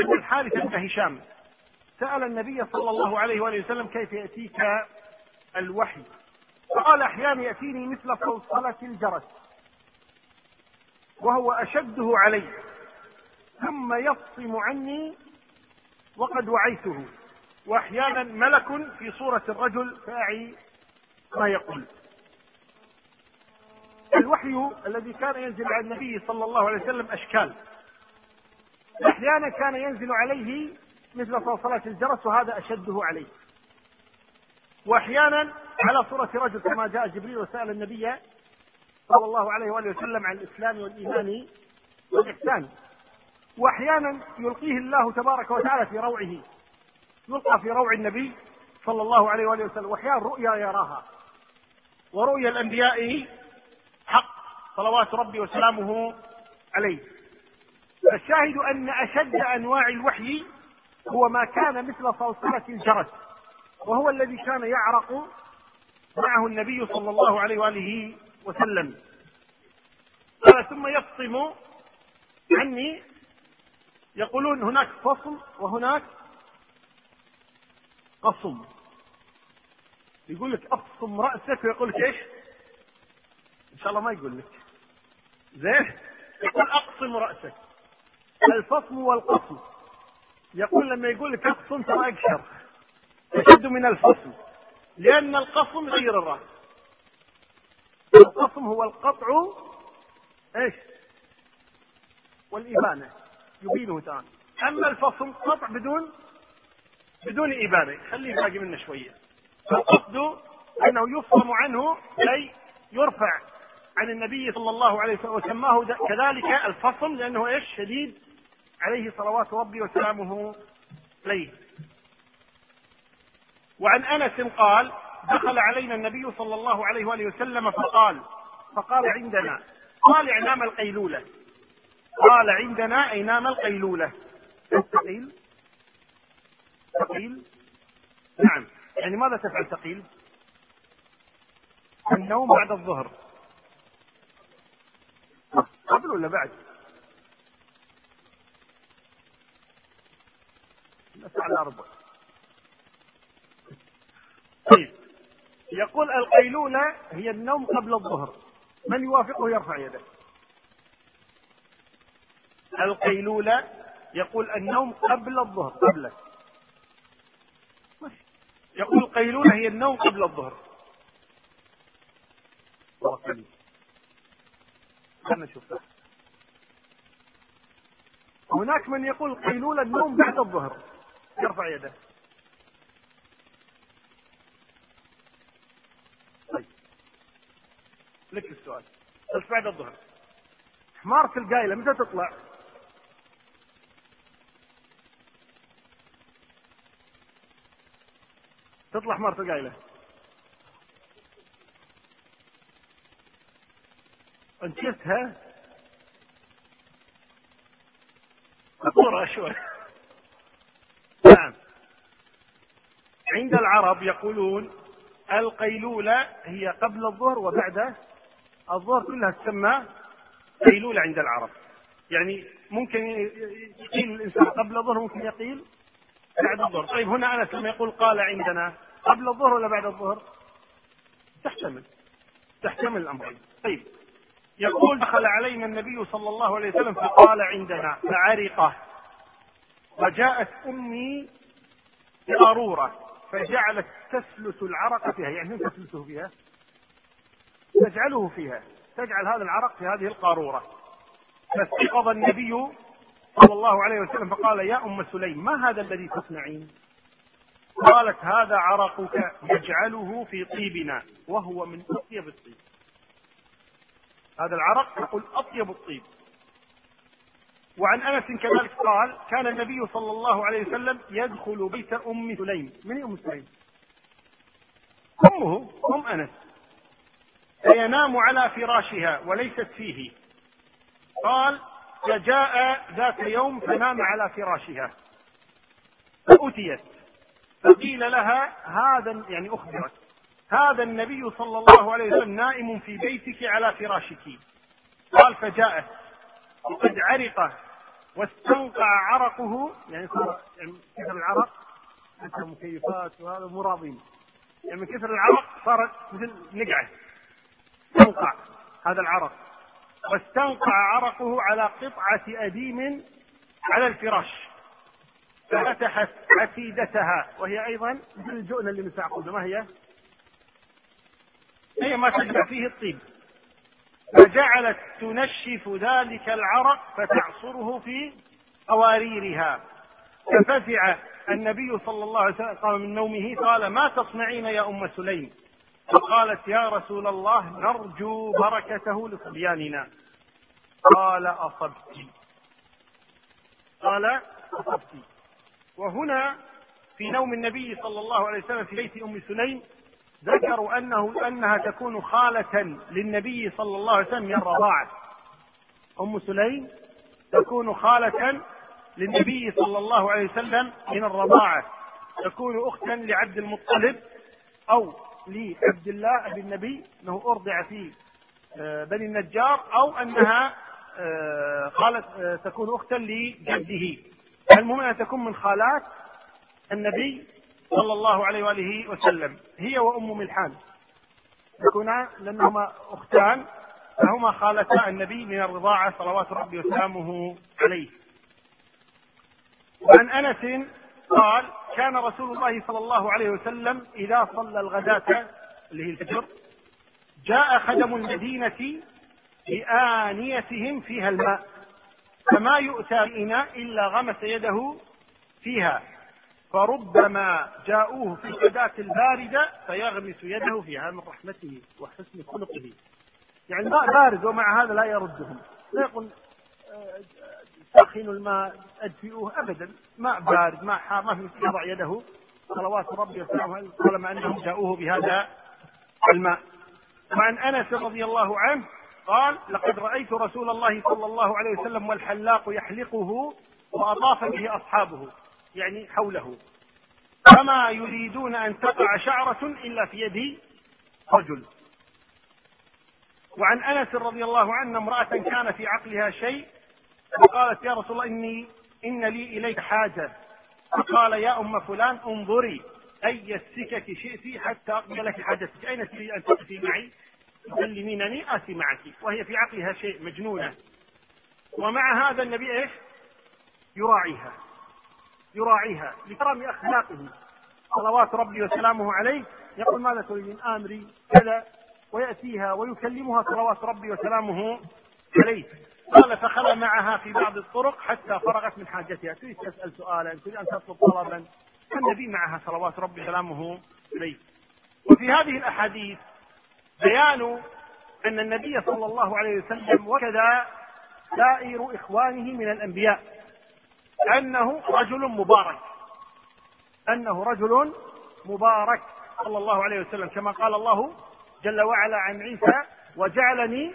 أن الحارث بن هشام سأل النبي صلى الله عليه وآله وسلم كيف يأتيك الوحي؟ فقال أحيانا يأتيني مثل صلصلة الجرس وهو أشده علي. ثم يفصم عني وقد وعيته. وأحيانا ملك في صورة الرجل فاعي ما يقول. الوحي الذي كان ينزل على النبي صلى الله عليه وسلم أشكال. أحيانا كان ينزل عليه مثل صلصلة الجرس وهذا أشده عليه. وأحيانا على صورة رجل كما جاء جبريل وسأل النبي صلى الله عليه وآله وسلم عن الإسلام والإيمان والإحسان. وأحيانا يلقيه الله تبارك وتعالى في روعه. يلقى في روع النبي صلى الله عليه وآله وسلم وأحيانا رؤيا يراها. ورؤيا الأنبياء حق صلوات ربي وسلامه عليه. فالشاهد أن أشد أنواع الوحي هو ما كان مثل صلصله الجرس وهو الذي كان يعرق معه النبي صلى الله عليه وآله وسلم. قال ثم يفصم عني يقولون هناك فصل وهناك قصم. يقول لك اقصم رأسك ويقول لك إيش؟ إن شاء الله ما يقول لك. زين؟ يقول أقصم رأسك. الفصم والقصم. يقول لما يقول لك أقصم ترى أقشر. اشد من الفصم. لأن القصم غير الرأس. القصم هو القطع إيش؟ والإبانة. يبينه تعالى أما الفصم قطع بدون بدون إبانة. خليه باقي منه شوية. فالقصد أنه يفصم عنه أي يرفع عن النبي صلى الله عليه وسلم وسماه كذلك الفصم لأنه إيش؟ شديد عليه صلوات ربي وسلامه عليه. وعن أنس قال دخل علينا النبي صلى الله عليه وآله وسلم فقال فقال عندنا قال نام القيلولة. قال عندنا أي نام القيلولة. الثقيل ثقيل نعم. يعني ماذا تفعل ثقيل النوم بعد الظهر. قبل ولا بعد؟ الساعة الأربع طيب. يقول القيلولة هي النوم قبل الظهر. من يوافقه يرفع يده؟ القيلولة يقول النوم قبل الظهر قبله يقول قيلولة هي النوم قبل الظهر. خلنا نشوف هناك من يقول قيلولة النوم بعد الظهر. يرفع يده. طيب. لك السؤال. بس بعد الظهر؟ حمارة القايلة متى تطلع؟ تطلع حمارة القايلة. انت شفتها؟ خطورة شوي. نعم. عند العرب يقولون القيلولة هي قبل الظهر وبعد الظهر كلها تسمى قيلولة عند العرب. يعني ممكن يقيل الإنسان قبل الظهر ممكن يقيل بعد الظهر. طيب هنا أنس لما يقول قال عندنا قبل الظهر ولا بعد الظهر؟ تحتمل. تحتمل الأمرين طيب. يقول دخل علينا النبي صلى الله عليه وسلم فقال عندنا فعرقه. وجاءت أمي بقارورة فجعلت تسلس العرق فيها. يعني تسلسه فيها؟ تجعله فيها. تجعل هذا العرق في هذه القارورة. فاستيقظ النبي صلى الله عليه وسلم فقال يا أم سليم ما هذا الذي تصنعين؟ قالت هذا عرقك يجعله في طيبنا وهو من أطيب الطيب. هذا العرق يقول أطيب الطيب. وعن أنس كذلك قال كان النبي صلى الله عليه وسلم يدخل بيت أم سليم. من أم سليم؟ أمه أم أنس. فينام على فراشها وليست فيه. قال فجاء ذات يوم فنام على فراشها. فأتيت. فقيل لها هذا يعني أخبرت هذا النبي صلى الله عليه وسلم نائم في بيتك على فراشك. قال فجاءت وقد عرق واستنقع عرقه. يعني صار يعني كثر العرق. مثل مكيفات وهذا مو يعني من كثر العرق صارت مثل نقعه. استنقع هذا العرق. واستنقع عرقه على قطعة أديم على الفراش. ففتحت عتيدتها وهي أيضا مثل الجؤنة اللي من ما هي؟ هي ما تجمع فيه الطيب. فجعلت تنشف ذلك العرق فتعصره في قواريرها ففزع النبي صلى الله عليه وسلم قام من نومه قال ما تصنعين يا أم سليم؟ فقالت يا رسول الله نرجو بركته لصبياننا. قال أصبت. قال أصبت. وهنا في نوم النبي صلى الله عليه وسلم في بيت أم سليم ذكروا أنه أنها تكون خالة للنبي صلى الله عليه وسلم من الرضاعة. أم سليم تكون خالة للنبي صلى الله عليه وسلم من الرضاعة. تكون أختا لعبد المطلب أو لعبد الله بن النبي أنه أرضع في آه، بني النجار أو أنها آه، خالة آه، تكون أختا لجده. المهم انها تكون من خالات النبي صلى الله عليه وآله وسلم. هي وأم ملحان. يكونان لأنهما أختان فهما خالتا النبي من الرضاعة صلوات ربي وسلامه عليه. وعن أنس قال كان رسول الله صلى الله عليه وسلم إذا صلى الغداة اللي هي الفجر جاء خدم المدينة بآنيتهم فيها الماء. فما يؤتى بإناء إلا غمس يده فيها. فربما جاءوه في الغداة الباردة فيغمس يده فيها من رحمته وحسن خلقه. يعني الماء بارد ومع هذا لا يردهم. لا يقول آه، سخنوا الماء أدفئوه ابدا. ماء بارد ماء حار ما في يضع يده. صلوات ربي وسلامه طالما انهم جاءوه بهذا الماء. وعن أنس رضي الله عنه قال لقد رأيت رسول الله صلى الله عليه وسلم والحلاق يحلقه وأطاف به أصحابه. يعني حوله. فما يريدون أن تقع شعرة إلا في يد رجل. وعن أنس رضي الله عنه امرأة كان في عقلها شيء فقالت يا رسول الله إني إن لي إليك حاجة. فقال يا أم فلان انظري أي السكك شئت حتى أقضي لك حاجتك؟ أين تريد أن تأتي معي؟ تكلمينني آتي معك وهي في عقلها شيء مجنونة. ومع هذا النبي إيش؟ يراعيها. يراعيها لكرم أخلاقه. صلوات ربي وسلامه عليه. يقول ماذا تريدين آمري كذا ويأتيها ويكلمها صلوات ربي وسلامه عليه. قال فخلى معها في بعض الطرق حتى فرغت من حاجتها. تريد تسأل سؤالا تريد أن تطلب طلبا. النبي معها صلوات ربي وسلامه عليه. وفي هذه الأحاديث بيان أن النبي صلى الله عليه وسلم وكذا سائر إخوانه من الأنبياء. أنه رجل مبارك. أنه رجل مبارك. صلى الله عليه وسلم. كما قال الله جل وعلا عن عيسى وجعلني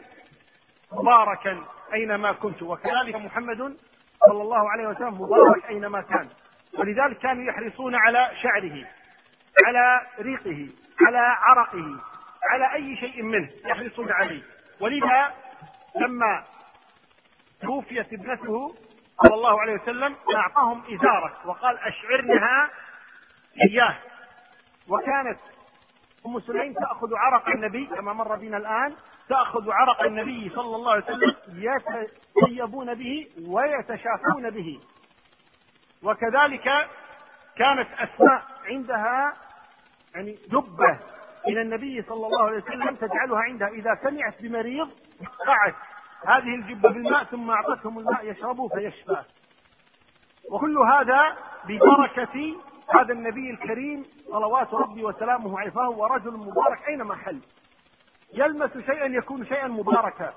مباركا أينما كنت. وكذلك محمد صلى الله عليه وسلم مبارك أينما كان. ولذلك كانوا يحرصون على شعره على ريقه على عرقه. على أي شيء منه يحرصون عليه. ولذا لما توفيت ابنته صلى الله عليه وسلم أعطاهم إزارة وقال أشعرنها إياه. وكانت أم سليم تأخذ عرق النبي كما مر بنا الآن تأخذ عرق النبي صلى الله عليه وسلم يتطيبون به ويتشافون به. وكذلك كانت أسماء عندها يعني دبة إلى النبي صلى الله عليه وسلم تجعلها عندها. إذا سمعت بمريض قعت هذه الجبة بالماء ثم أعطتهم الماء يشربوا فيشفى. وكل هذا ببركة هذا النبي الكريم صلوات ربي وسلامه عليه. فهو رجل مبارك أينما حل. يلمس شيئا يكون شيئا مباركا.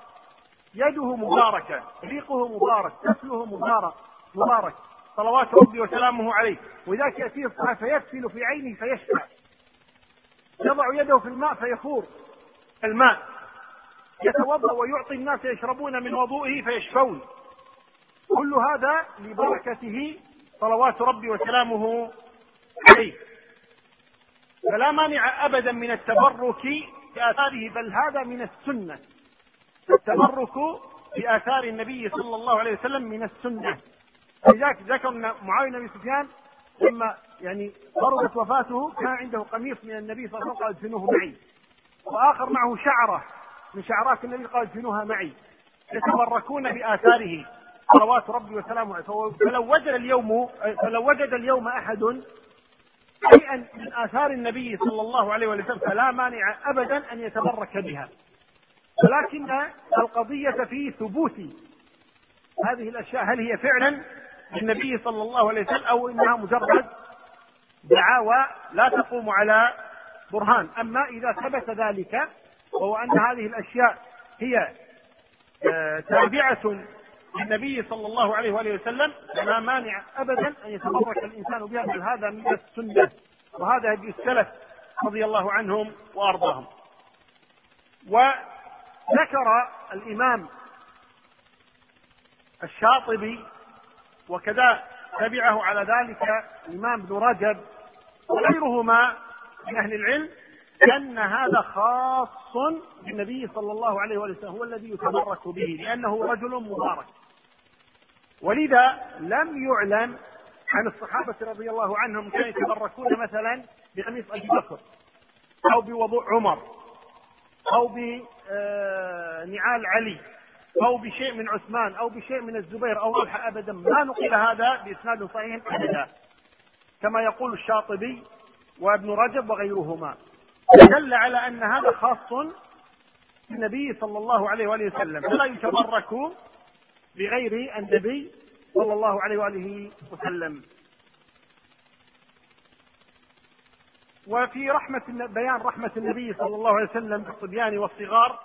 يده مباركة ريقه مبارك كفله مبارك مبارك. صلوات ربي وسلامه عليه. ولذلك ياتيه الصحابه فيكفل في عينه فيشفع يضع يده في الماء فيفور. الماء يتوضأ ويعطي الناس يشربون من وضوئه فيشفون. كل هذا لبركته صلوات ربي وسلامه عليه. فلا مانع أبدا من التبرك بآثاره بل هذا من السنة. التبرك بآثار النبي صلى الله عليه وسلم من السنة. لذلك ذكر معاوية بن سفيان لما يعني قربت وفاته كان عنده قميص من النبي صلى الله عليه وسلم قال ادفنوه معي. وآخر معه شعرة من شعرات النبي قال ادفنوها معي. يتبركون بآثاره. صلوات ربي وسلامه عليه. فلو وجد اليوم فلو وجد اليوم أحد شيئا من آثار النبي صلى الله عليه وسلم فلا مانع أبدا أن يتبرك بها. ولكن القضية في ثبوت هذه الأشياء هل هي فعلا؟ للنبي صلى الله عليه وسلم أو إنها مجرد دعاوى لا تقوم على برهان أما إذا ثبت ذلك وهو أن هذه الأشياء هي آه، تابعة للنبي صلى الله عليه وآله وسلم لا مانع ابدا أن يتبرك الإنسان بها بل هذا من السنة وهذا هدي السلف رضي الله عنهم وأرضاهم. وذكر الإمام الشاطبي وكذا تبعه على ذلك الإمام ابن رجب وغيرهما من أهل العلم أن هذا خاص بالنبي صلى الله عليه وسلم هو الذي يتبرك به لأنه رجل مبارك. ولذا لم يعلم عن الصحابة رضي الله عنهم كانوا يتبركون مثلا بقميص أبي بكر أو بوضوء عمر أو بنعال علي. أو بشيء من عثمان أو بشيء من الزبير أو طلحة أبدا. ما نقل هذا بإسناد صحيح أبدا. كما يقول الشاطبي وابن رجب وغيرهما. دل على أن هذا خاص بالنبي صلى الله عليه وآله وسلم. فلا يتبرك بغير النبي صلى الله عليه وآله وسلم. وفي رحمة بيان رحمة النبي صلى الله عليه وسلم بالصبيان والصغار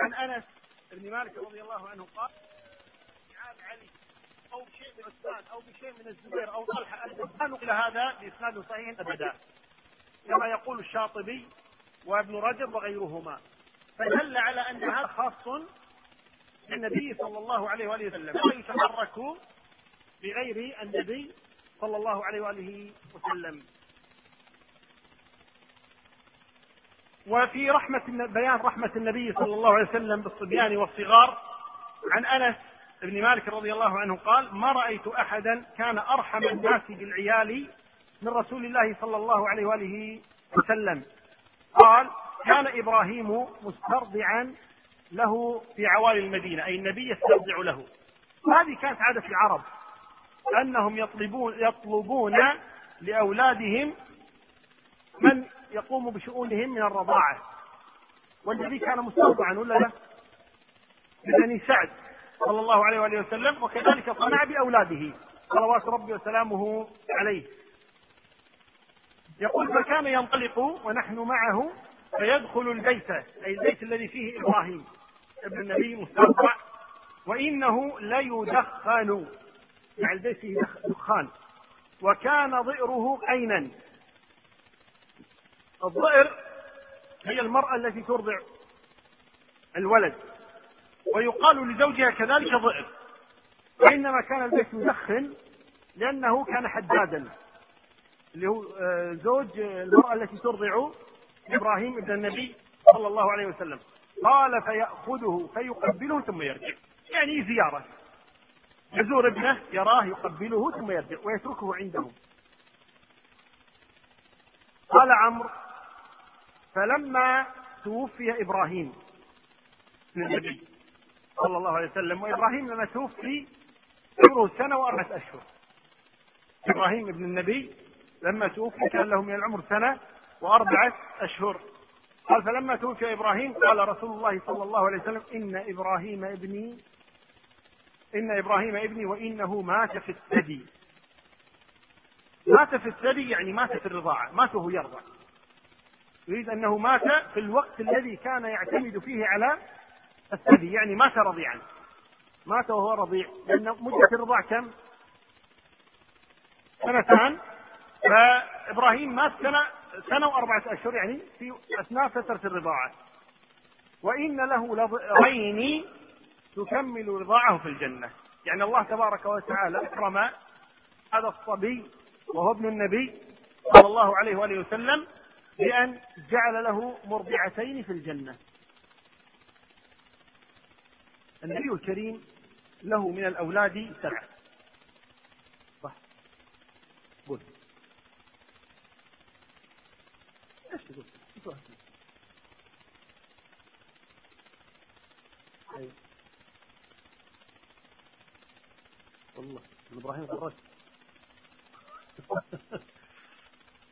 عن أنس بن مالك رضي الله عنه قال نعال علي أو بشيء من عثمان أو بشيء من الزبير أو طلحة لا نقل هذا بإسناد صحيح أبدا. كما يقول الشاطبي وابن رجب وغيرهما. فدل على أن هذا خاص النبي صلى الله عليه وآله وسلم. لا يتحرك بغير النبي صلى الله عليه وآله وسلم. وفي رحمة بيان رحمة النبي صلى الله عليه وسلم بالصبيان والصغار عن أنس بن مالك رضي الله عنه قال ما رأيت أحدا كان أرحم الناس بالعيال من رسول الله صلى الله عليه وآله وسلم. قال كان إبراهيم مسترضعا له في عوالي المدينة أي النبي يسترضع له. هذه كانت عادة العرب أنهم يطلبون يطلبون لأولادهم من يقوم بشؤونهم من الرضاعة. والنبي كان مسترضعا ولا لا؟ بني سعد صلى الله عليه وآله وسلم وكذلك صنع بأولاده. صلوات ربي وسلامه عليه. يقول فكان ينطلق ونحن معه فيدخل البيت. أي البيت الذي فيه إبراهيم ابن النبي مسترضع وإنه ليدخن. يعني البيت فيه دخان. وكان ضئره عينا. الضئر هي المرأة التي ترضع الولد ويقال لزوجها كذلك ضئر وإنما كان البيت يدخن لأنه كان حدادا اللي هو آه، زوج المرأة التي ترضع إبراهيم ابن النبي صلى الله عليه وسلم. قال فيأخذه فيقبله ثم يرجع. يعني زيارة. يزور ابنه يراه يقبله ثم يرجع ويتركه عنده قال عمرو فلما توفي إبراهيم. النبي. صلى الله عليه وسلم. وإبراهيم لما توفي عمره سنة وأربعة أشهر. إبراهيم ابن النبي لما توفي كان له من العمر سنة وأربعة أشهر. قال فلما توفي إبراهيم قال رسول الله صلى الله عليه وسلم إن إبراهيم ابني إن إبراهيم ابني وإنه مات في الثدي. مات في الثدي يعني مات في الرضاعة مات وهو يرضع. يريد أنه مات في الوقت الذي كان يعتمد فيه على الثدي يعني مات رضيعا. مات وهو رضيع لأن مدة الرضاع كم؟ سنتان. فإبراهيم مات سنة سنة وأربعة أشهر يعني في أثناء فترة الرضاعة. وإن له لضعين تكمل رضاعه في الجنة. يعني الله تبارك وتعالى أكرم هذا الصبي وهو ابن النبي صلى الله عليه وآله وسلم بأن جعل له مرضعتين في الجنة. النبي الكريم له من الأولاد سبعة صح قول. إيش تقول؟ أيوه. والله إبراهيم خرج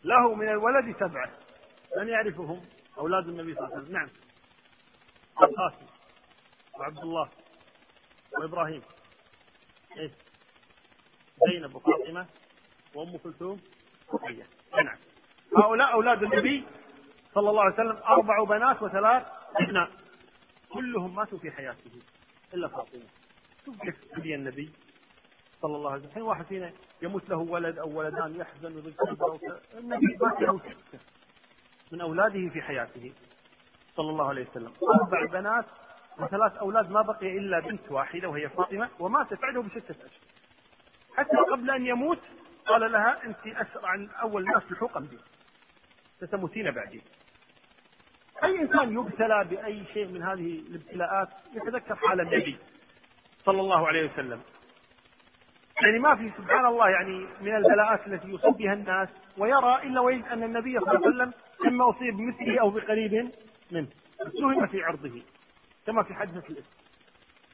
له من الولد سبعه من يعرفهم أولاد النبي صلى الله عليه وسلم. نعم. القاسم وعبد الله وابراهيم إيش؟ زينب وفاطمه وأم كلثوم وقيه نعم. هؤلاء أولاد النبي صلى الله عليه وسلم أربع بنات وثلاث أبناء. كلهم ماتوا في حياته إلا فاطمة. شوف كيف النبي صلى الله عليه وسلم. حين واحد فينا يموت له ولد أو ولدان يحزن ويضيق النبي مات له من أولاده في حياته. صلى الله عليه وسلم. أربع بنات وثلاث أولاد ما بقي إلا بنت واحدة وهي فاطمة وماتت بعده بستة أشهر. حتى قبل أن يموت قال لها أنت أسرع عن أول الناس لحوقا بي. ستموتين بعدي. أي إنسان يبتلى بأي شيء من هذه الابتلاءات يتذكر حال النبي صلى الله عليه وسلم. يعني ما في سبحان الله يعني من البلاءات التي يصاب بها الناس ويرى إلا ويجد أن النبي صلى الله عليه وسلم إما أصيب بمثله أو بقريب منه. اتهم في عرضه كما في حادثه الاسم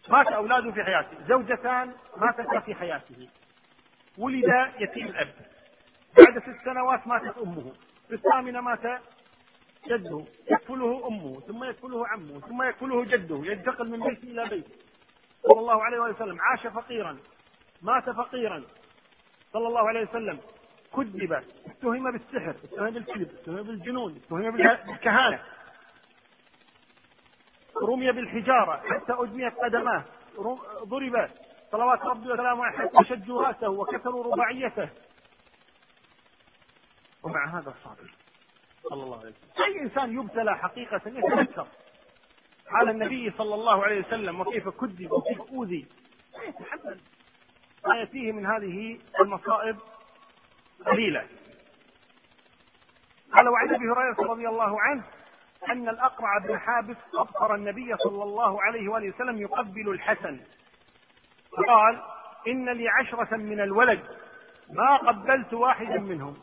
مات أولاده في حياته. زوجتان ماتتا في حياته. ولد يتيم الأب. بعد ست سنوات ماتت أمه. في الثامنة مات جده. يكفله أمه ثم يكفله عمه ثم يكفله جده. ينتقل من بيت إلى بيت صلى الله عليه وسلم عاش فقيرا. مات فقيرا. صلى الله عليه وسلم. كذب. اتهم بالسحر. اتهم بالكذب. اتهم بالجنون. اتهم بالكهانة. رمي بالحجارة. حتى أدميت قدماه. ضرب. صلوات ربي وسلامه عليه. حتى شجوا رأسه وكسروا رباعيته. ومع هذا الصابر صلى الله عليه وسلم. أي إنسان يبتلى حقيقة يتذكر. حال النبي صلى الله عليه وسلم. وكيف كذب وكيف أوذي. يتحمل. ما يأتيه من هذه المصائب قليلة قال وعن أبي هريرة رضي الله عنه أن الأقرع بن حابس أبصر النبي صلى الله عليه وآله وسلم يقبل الحسن. فقال إن لي عشرة من الولد ما قبلت واحدا منهم.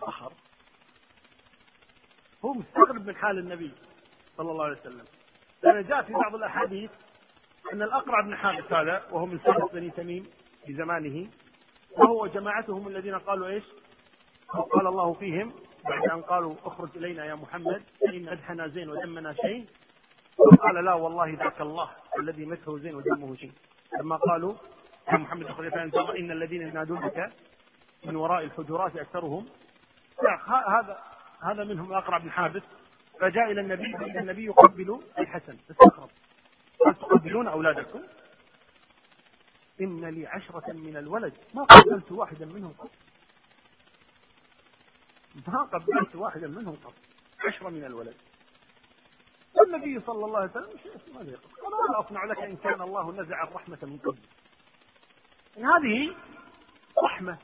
فخر هو مستغرب من حال النبي صلى الله عليه وسلم. لأن جاء في بعض الأحاديث أن الأقرع بن حابس هذا وهو من سادة بني تميم في زمانه وهو وجماعتهم الذين قالوا إيش؟ قال الله فيهم بعد أن قالوا اخرج إلينا يا محمد فإن أدحنا زين ودمنا شيء قال لا والله ذاك الله الذي مسه زين ودمه شيء لما قالوا يا محمد اخرج إن الذين ينادونك من وراء الحجرات أكثرهم. هذا هذا منهم الأقرع بن حابس فجاء إلى النبي فإن النبي يقبل الحسن استغرب هل تقبلون أولادكم؟ إن لي عشرة من الولد. ما قبلت واحدا منهم قط. ما قبلت واحدا منهم قط. عشرة من الولد. النبي صلى الله عليه وسلم ماذا يقول؟ لا أصنع لك إن كان الله نزع الرحمة من قبل. هذه رحمة.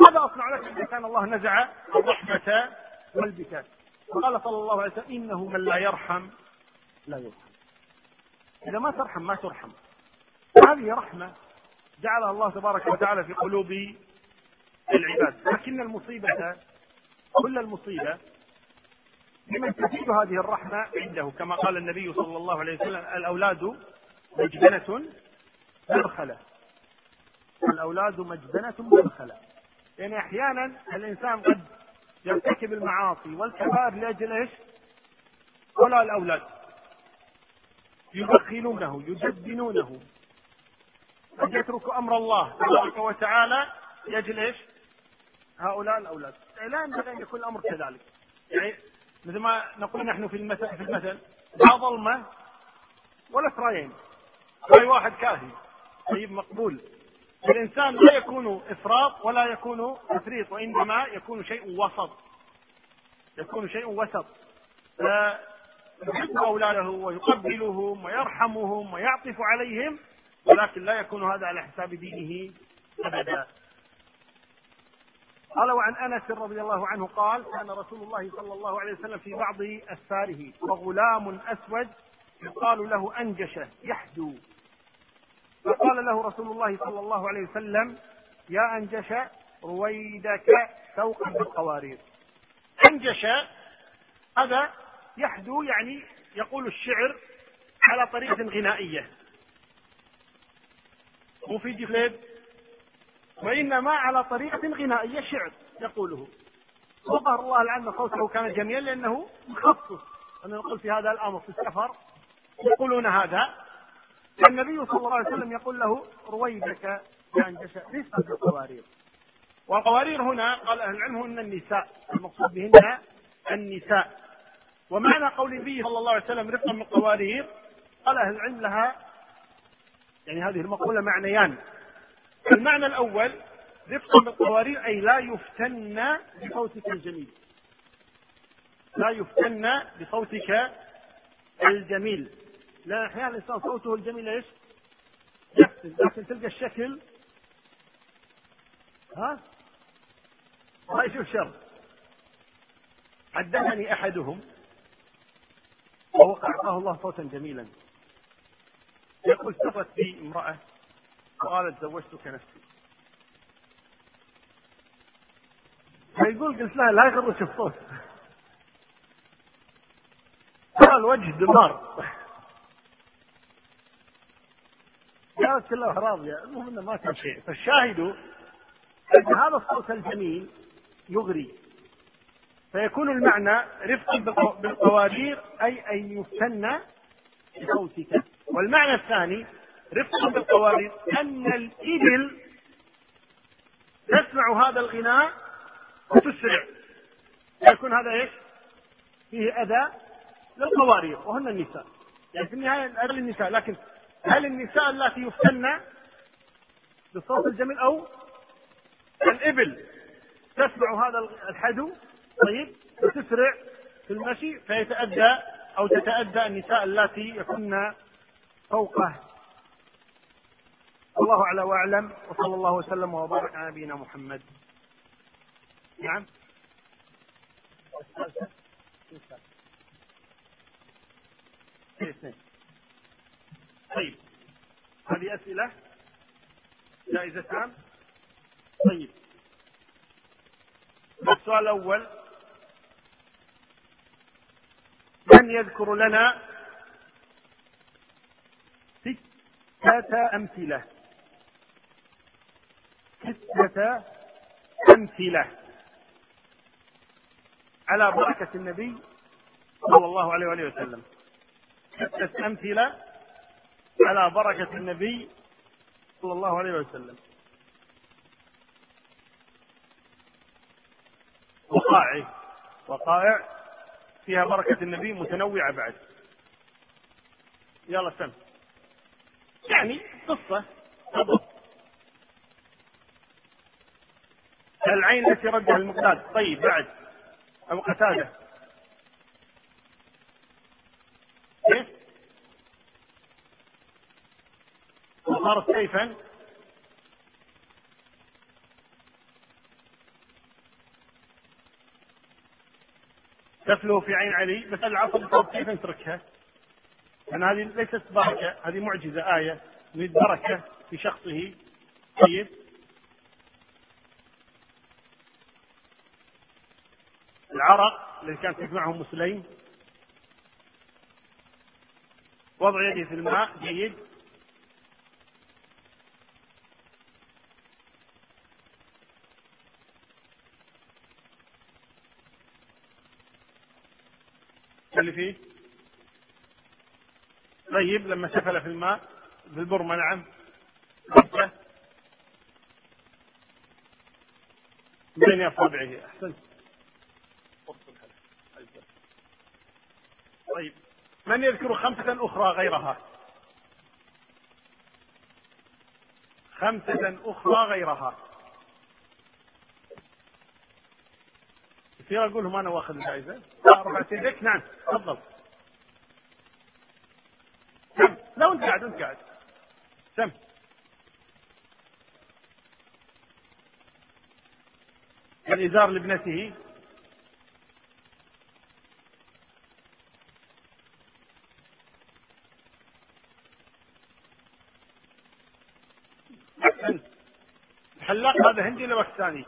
ماذا أصنع لك إذا كان الله نزع الرحمة والبكاء؟ قال صلى الله عليه وسلم إنه من لا يرحم لا يرحم. إذا ما ترحم ما ترحم. هذه رحمة جعلها الله تبارك وتعالى في قلوب العباد. لكن المصيبة كل المصيبة لمن تزيد هذه الرحمة عنده. كما قال النبي صلى الله عليه وسلم الأولاد مجبنة مرخلة الأولاد مجبنة مرخلة يعني أحيانا الإنسان قد يرتكب المعاصي والكبائر لأجل إيش؟ ولا الأولاد. يبخلونه يجبنونه قد يترك أمر الله تبارك وتعالى لأجل إيش؟ هؤلاء الأولاد. لا ينبغي أن يكون الأمر كذلك. يعني مثل ما نقول نحن في المثل في المثل لا ظلمة ولا سرايين. راي واحد كافي طيب مقبول. الإنسان لا يكون إفراط ولا يكون تفريط وإنما يكون شيء وسط. يكون شيء وسط. يحب أولاده ويقبلهم ويرحمهم ويعطف عليهم ولكن لا يكون هذا على حساب دينه أبدا. قال وعن أنس رضي الله عنه قال كان رسول الله صلى الله عليه وسلم في بعض أسفاره وغلام أسود يقال له أنجشة يحدو فقال له رسول الله صلى الله عليه وسلم يا أنجشة رويدك سوقا بالقوارير. انجش هذا يحدو يعني يقول الشعر على طريقة غنائية. مو في جفليد وإنما على طريقة غنائية شعر يقوله. وظهر الله لعل صوته كان جميلا لأنه مخصص. أنا نقول في هذا الأمر في السفر يقولون هذا. النبي صلى الله عليه وسلم يقول له رويدك بأنجش رفقا بالقوارير والقوارير هنا قال أهل العلم هن النساء. المقصود بهن النساء. ومعنى قول النبي صلى الله عليه وسلم رفقا بالقوارير قال أهل العلم لها يعني هذه المقولة معنيان المعنى الأول رفقا بالقوارير أي لا يفتن بصوتك الجميل لا يفتن بصوتك الجميل لأن أحيانا الإنسان صوته الجميل إيش؟ يفتن لكن تلقى الشكل ها؟ ما يشوف شر حدثني أحدهم وهو أعطاه الله صوتا جميلا. يقول سرت بي امرأة قالت زوجتك نفسي. فيقول قلت لها لا يغرك الصوت. قال وجه دمار. قالت كلها راضية المهم إنه ما كان شيء. فالشاهد أن هذا الصوت الجميل يغري. فيكون المعنى رفقا بالقوارير أي أن يفتن بصوتك. والمعنى الثاني رفقا بالقوارير أن الإبل تسمع هذا الغناء وتسرع. يكون هذا إيش؟ فيه أذى للقوارير وهن النساء. يعني في النهاية الأذى للنساء لكن هل النساء اللاتي يفتن بالصوت الجميل أو الإبل تسمع هذا الحدو؟ طيب وتسرع في المشي فيتأذى أو تتأذى النساء اللاتي يكن فوقه. الله أعلى وأعلم وصلى الله وسلم وبارك على نبينا محمد. نعم. اثنين طيب هذه أسئلة جائزتان. طيب السؤال الأول يذكر لنا ستة أمثلة. ستة أمثلة. على بركة النبي صلى الله عليه وآله وسلم. ستة أمثلة على بركة النبي صلى الله عليه وسلم. وقائع. وقائع. فيها بركة النبي متنوعة بعد. يلا سم. يعني قصة. تضبط العين التي ردها المقداد. طيب بعد. أو قتادة. كيف؟ وصارت سيفا تفلو في عين علي بس العصا كيف نتركها؟ لأن هذه ليست بركة هذه معجزة آية من بركة في شخصه. طيب. العرق الذي كانت تجمعه مسلم. وضع يده في الماء جيد. اللي فيه؟ طيب لما سفل في الماء في البرمة نعم. بين أصابعه أحسنت. طيب من يذكر خمسة أخرى غيرها؟ خمسة أخرى غيرها. كثير أقول لهم أنا واخذ الجائزة. رفعت يدك نعم تفضل. سم. لا أنت قاعد أنت قاعد. سم. الإزار لابنته. الحلاق هذا هندي ولا باكستاني؟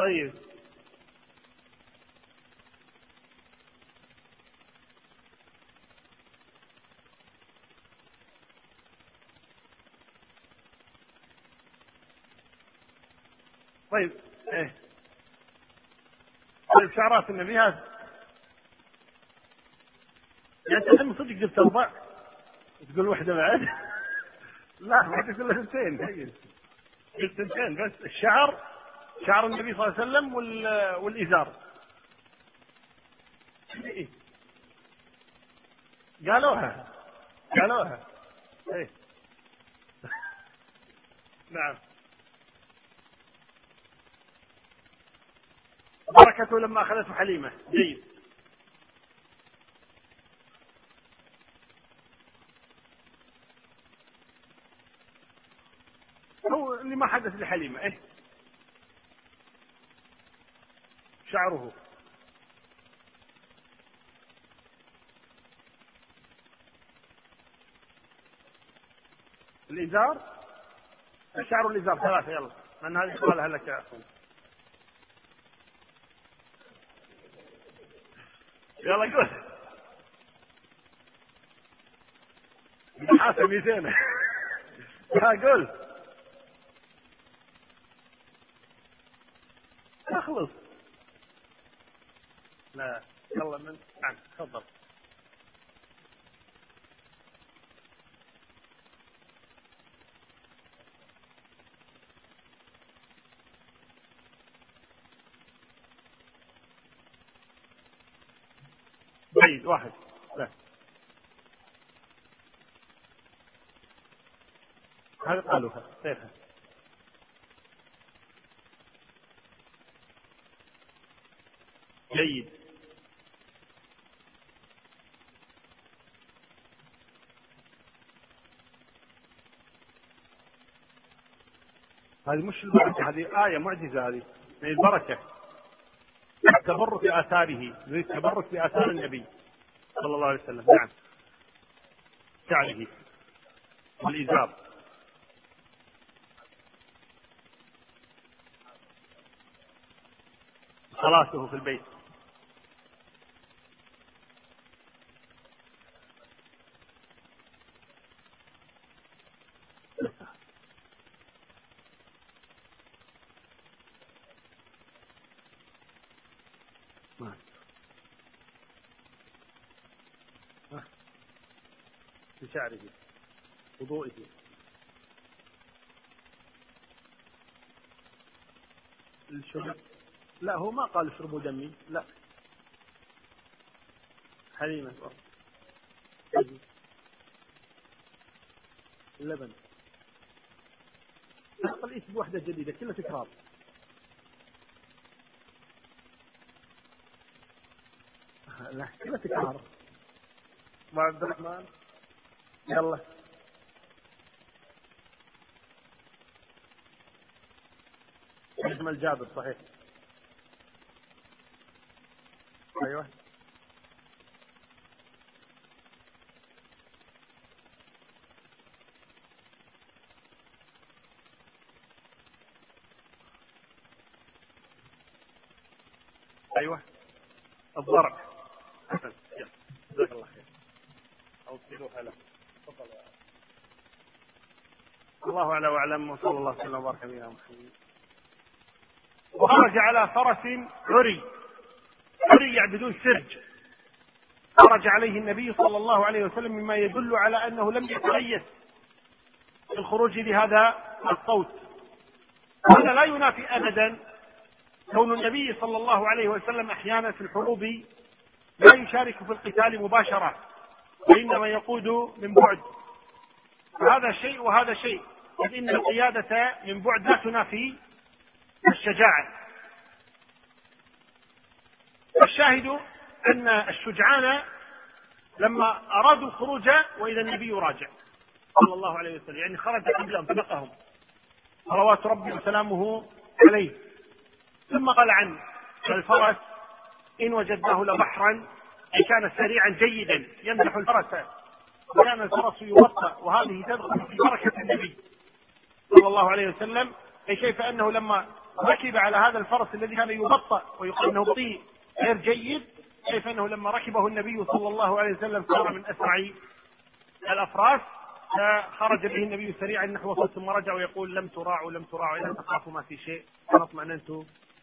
طيب. طيب إيه. طيب شعرات النبي هذا. يعني انت من صدق جبت أربع تقول واحدة بعد. لا ما تقول اثنتين طيب. قلت اثنتين بس. الشعر شعر النبي صلى الله عليه وسلم والإزار. إيه؟ قالوها. قالوها. إيه. نعم. بركته لما أخذته حليمة. جيد. هو اللي ما حدث لحليمة. إيه. شعره. الإزار؟ شعر الإزار ثلاثة يلا. من هذه قالها لك يا أخوي يلا قول. حاسب 200 ها قول. اخلص لا يلا من نعم تفضل. بعيد واحد. لا. هذا قالوها غيرها جيد. هذه مش البركة هذه آية معجزة هذه من البركة. التبرك بآثاره نريد التبرك بآثار النبي صلى الله عليه وسلم. نعم. شعره. والإزار. صلاته في البيت. بشعره وضوئه الشرب لا هو ما قال اشربوا دمي لا. حليمة. اللبن قال بوحدة جديدة كلها تكرار. لا كلها تكرار. مع عبد الرحمن؟ يلا. اسم الجابر صحيح. أيوه. أيوه. الضرب. حسن جزاك الله خير. اوصلوها له تفضل الله أعلى وأعلم وصلى الله وسلم وبارك على محمد. وخرج على فرس عري. عري يعبدون سرج. خرج عليه النبي صلى الله عليه وسلم مما يدل على أنه لم يتغيث الخروج لهذا الصوت. هذا لا ينافي ابدا. كون النبي صلى الله عليه وسلم أحيانا في الحروب لا يشارك في القتال مباشرة. وإنما يقود من بعد. هذا شيء وهذا شيء. إذ إن القيادة من بعد لا تنافي الشجاعة. الشاهد أن الشجعان لما أرادوا الخروج وإذا النبي راجع صلى الله عليه وسلم. يعني خرج قبلهم سبقهم. صلوات ربي وسلامه عليه. ثم قال عن الفرس إن وجدناه لبحرا أي كان سريعا جيدا يمدح الفرس وكان الفرس يوطأ وهذه تدخل في بركة النبي صلى الله عليه وسلم. أي كيف أنه لما ركب على هذا الفرس الذي كان يبطأ ويقال أنه بطيء غير جيد كيف أنه لما ركبه النبي صلى الله عليه وسلم صار من أسرع الأفراس فخرج به النبي سريعا نحو صوت ثم رجع ويقول لم تراعوا لم تراعوا إذا تخافوا ما في شيء. أنا اطمأننت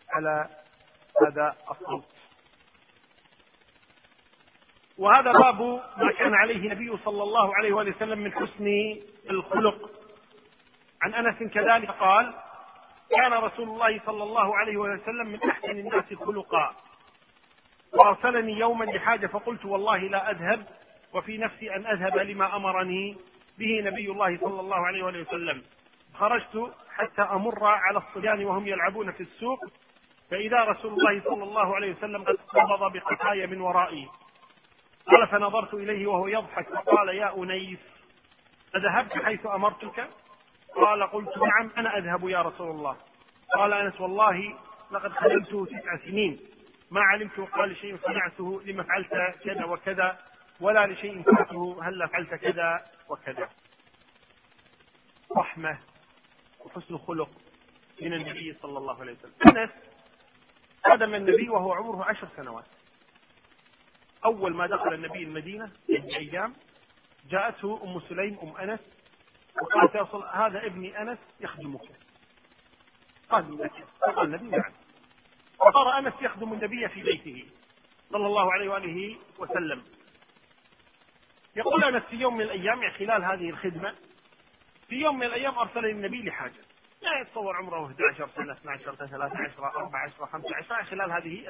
على هذا الصوت. وهذا باب ما كان عليه النبي صلى الله عليه وآله وسلم من حسن الخلق. عن أنس كذلك قال كان رسول الله صلى الله عليه وسلم من أحسن الناس خلقا. وأرسلني يوما لحاجة فقلت والله لا أذهب وفي نفسي أن أذهب لما أمرني به نبي الله صلى الله عليه وسلم. خرجت حتى أمر على الصبيان وهم يلعبون في السوق فإذا رسول الله صلى الله عليه وسلم قد قبض بقفاي من ورائي. قال فنظرت إليه وهو يضحك فقال يا أنيس أذهبت حيث أمرتك؟ قال قلت نعم أنا أذهب يا رسول الله. قال أنس والله لقد خدمته تسع سنين. ما علمت قال لشيء صنعته لما فعلت كذا وكذا ولا لشيء فعلته هل فعلت كذا وكذا. رحمة وحسن خلق من النبي صلى الله عليه وسلم. أنس خدم النبي وهو عمره عشر سنوات. أول ما دخل النبي المدينة أيام جاءته أم سليم أم أنس وقالت يا رسول هذا ابني أنس يخدمك. قال لك قال النبي نعم. وصار أنس يخدم النبي في بيته صلى الله عليه وآله وسلم. يقول أنس في يوم من الأيام يعني خلال هذه الخدمة في يوم من الأيام ارسلني النبي لحاجة. يعني يتصور عمره 11 سنة 12 سنه 13 14 15 خلال هذه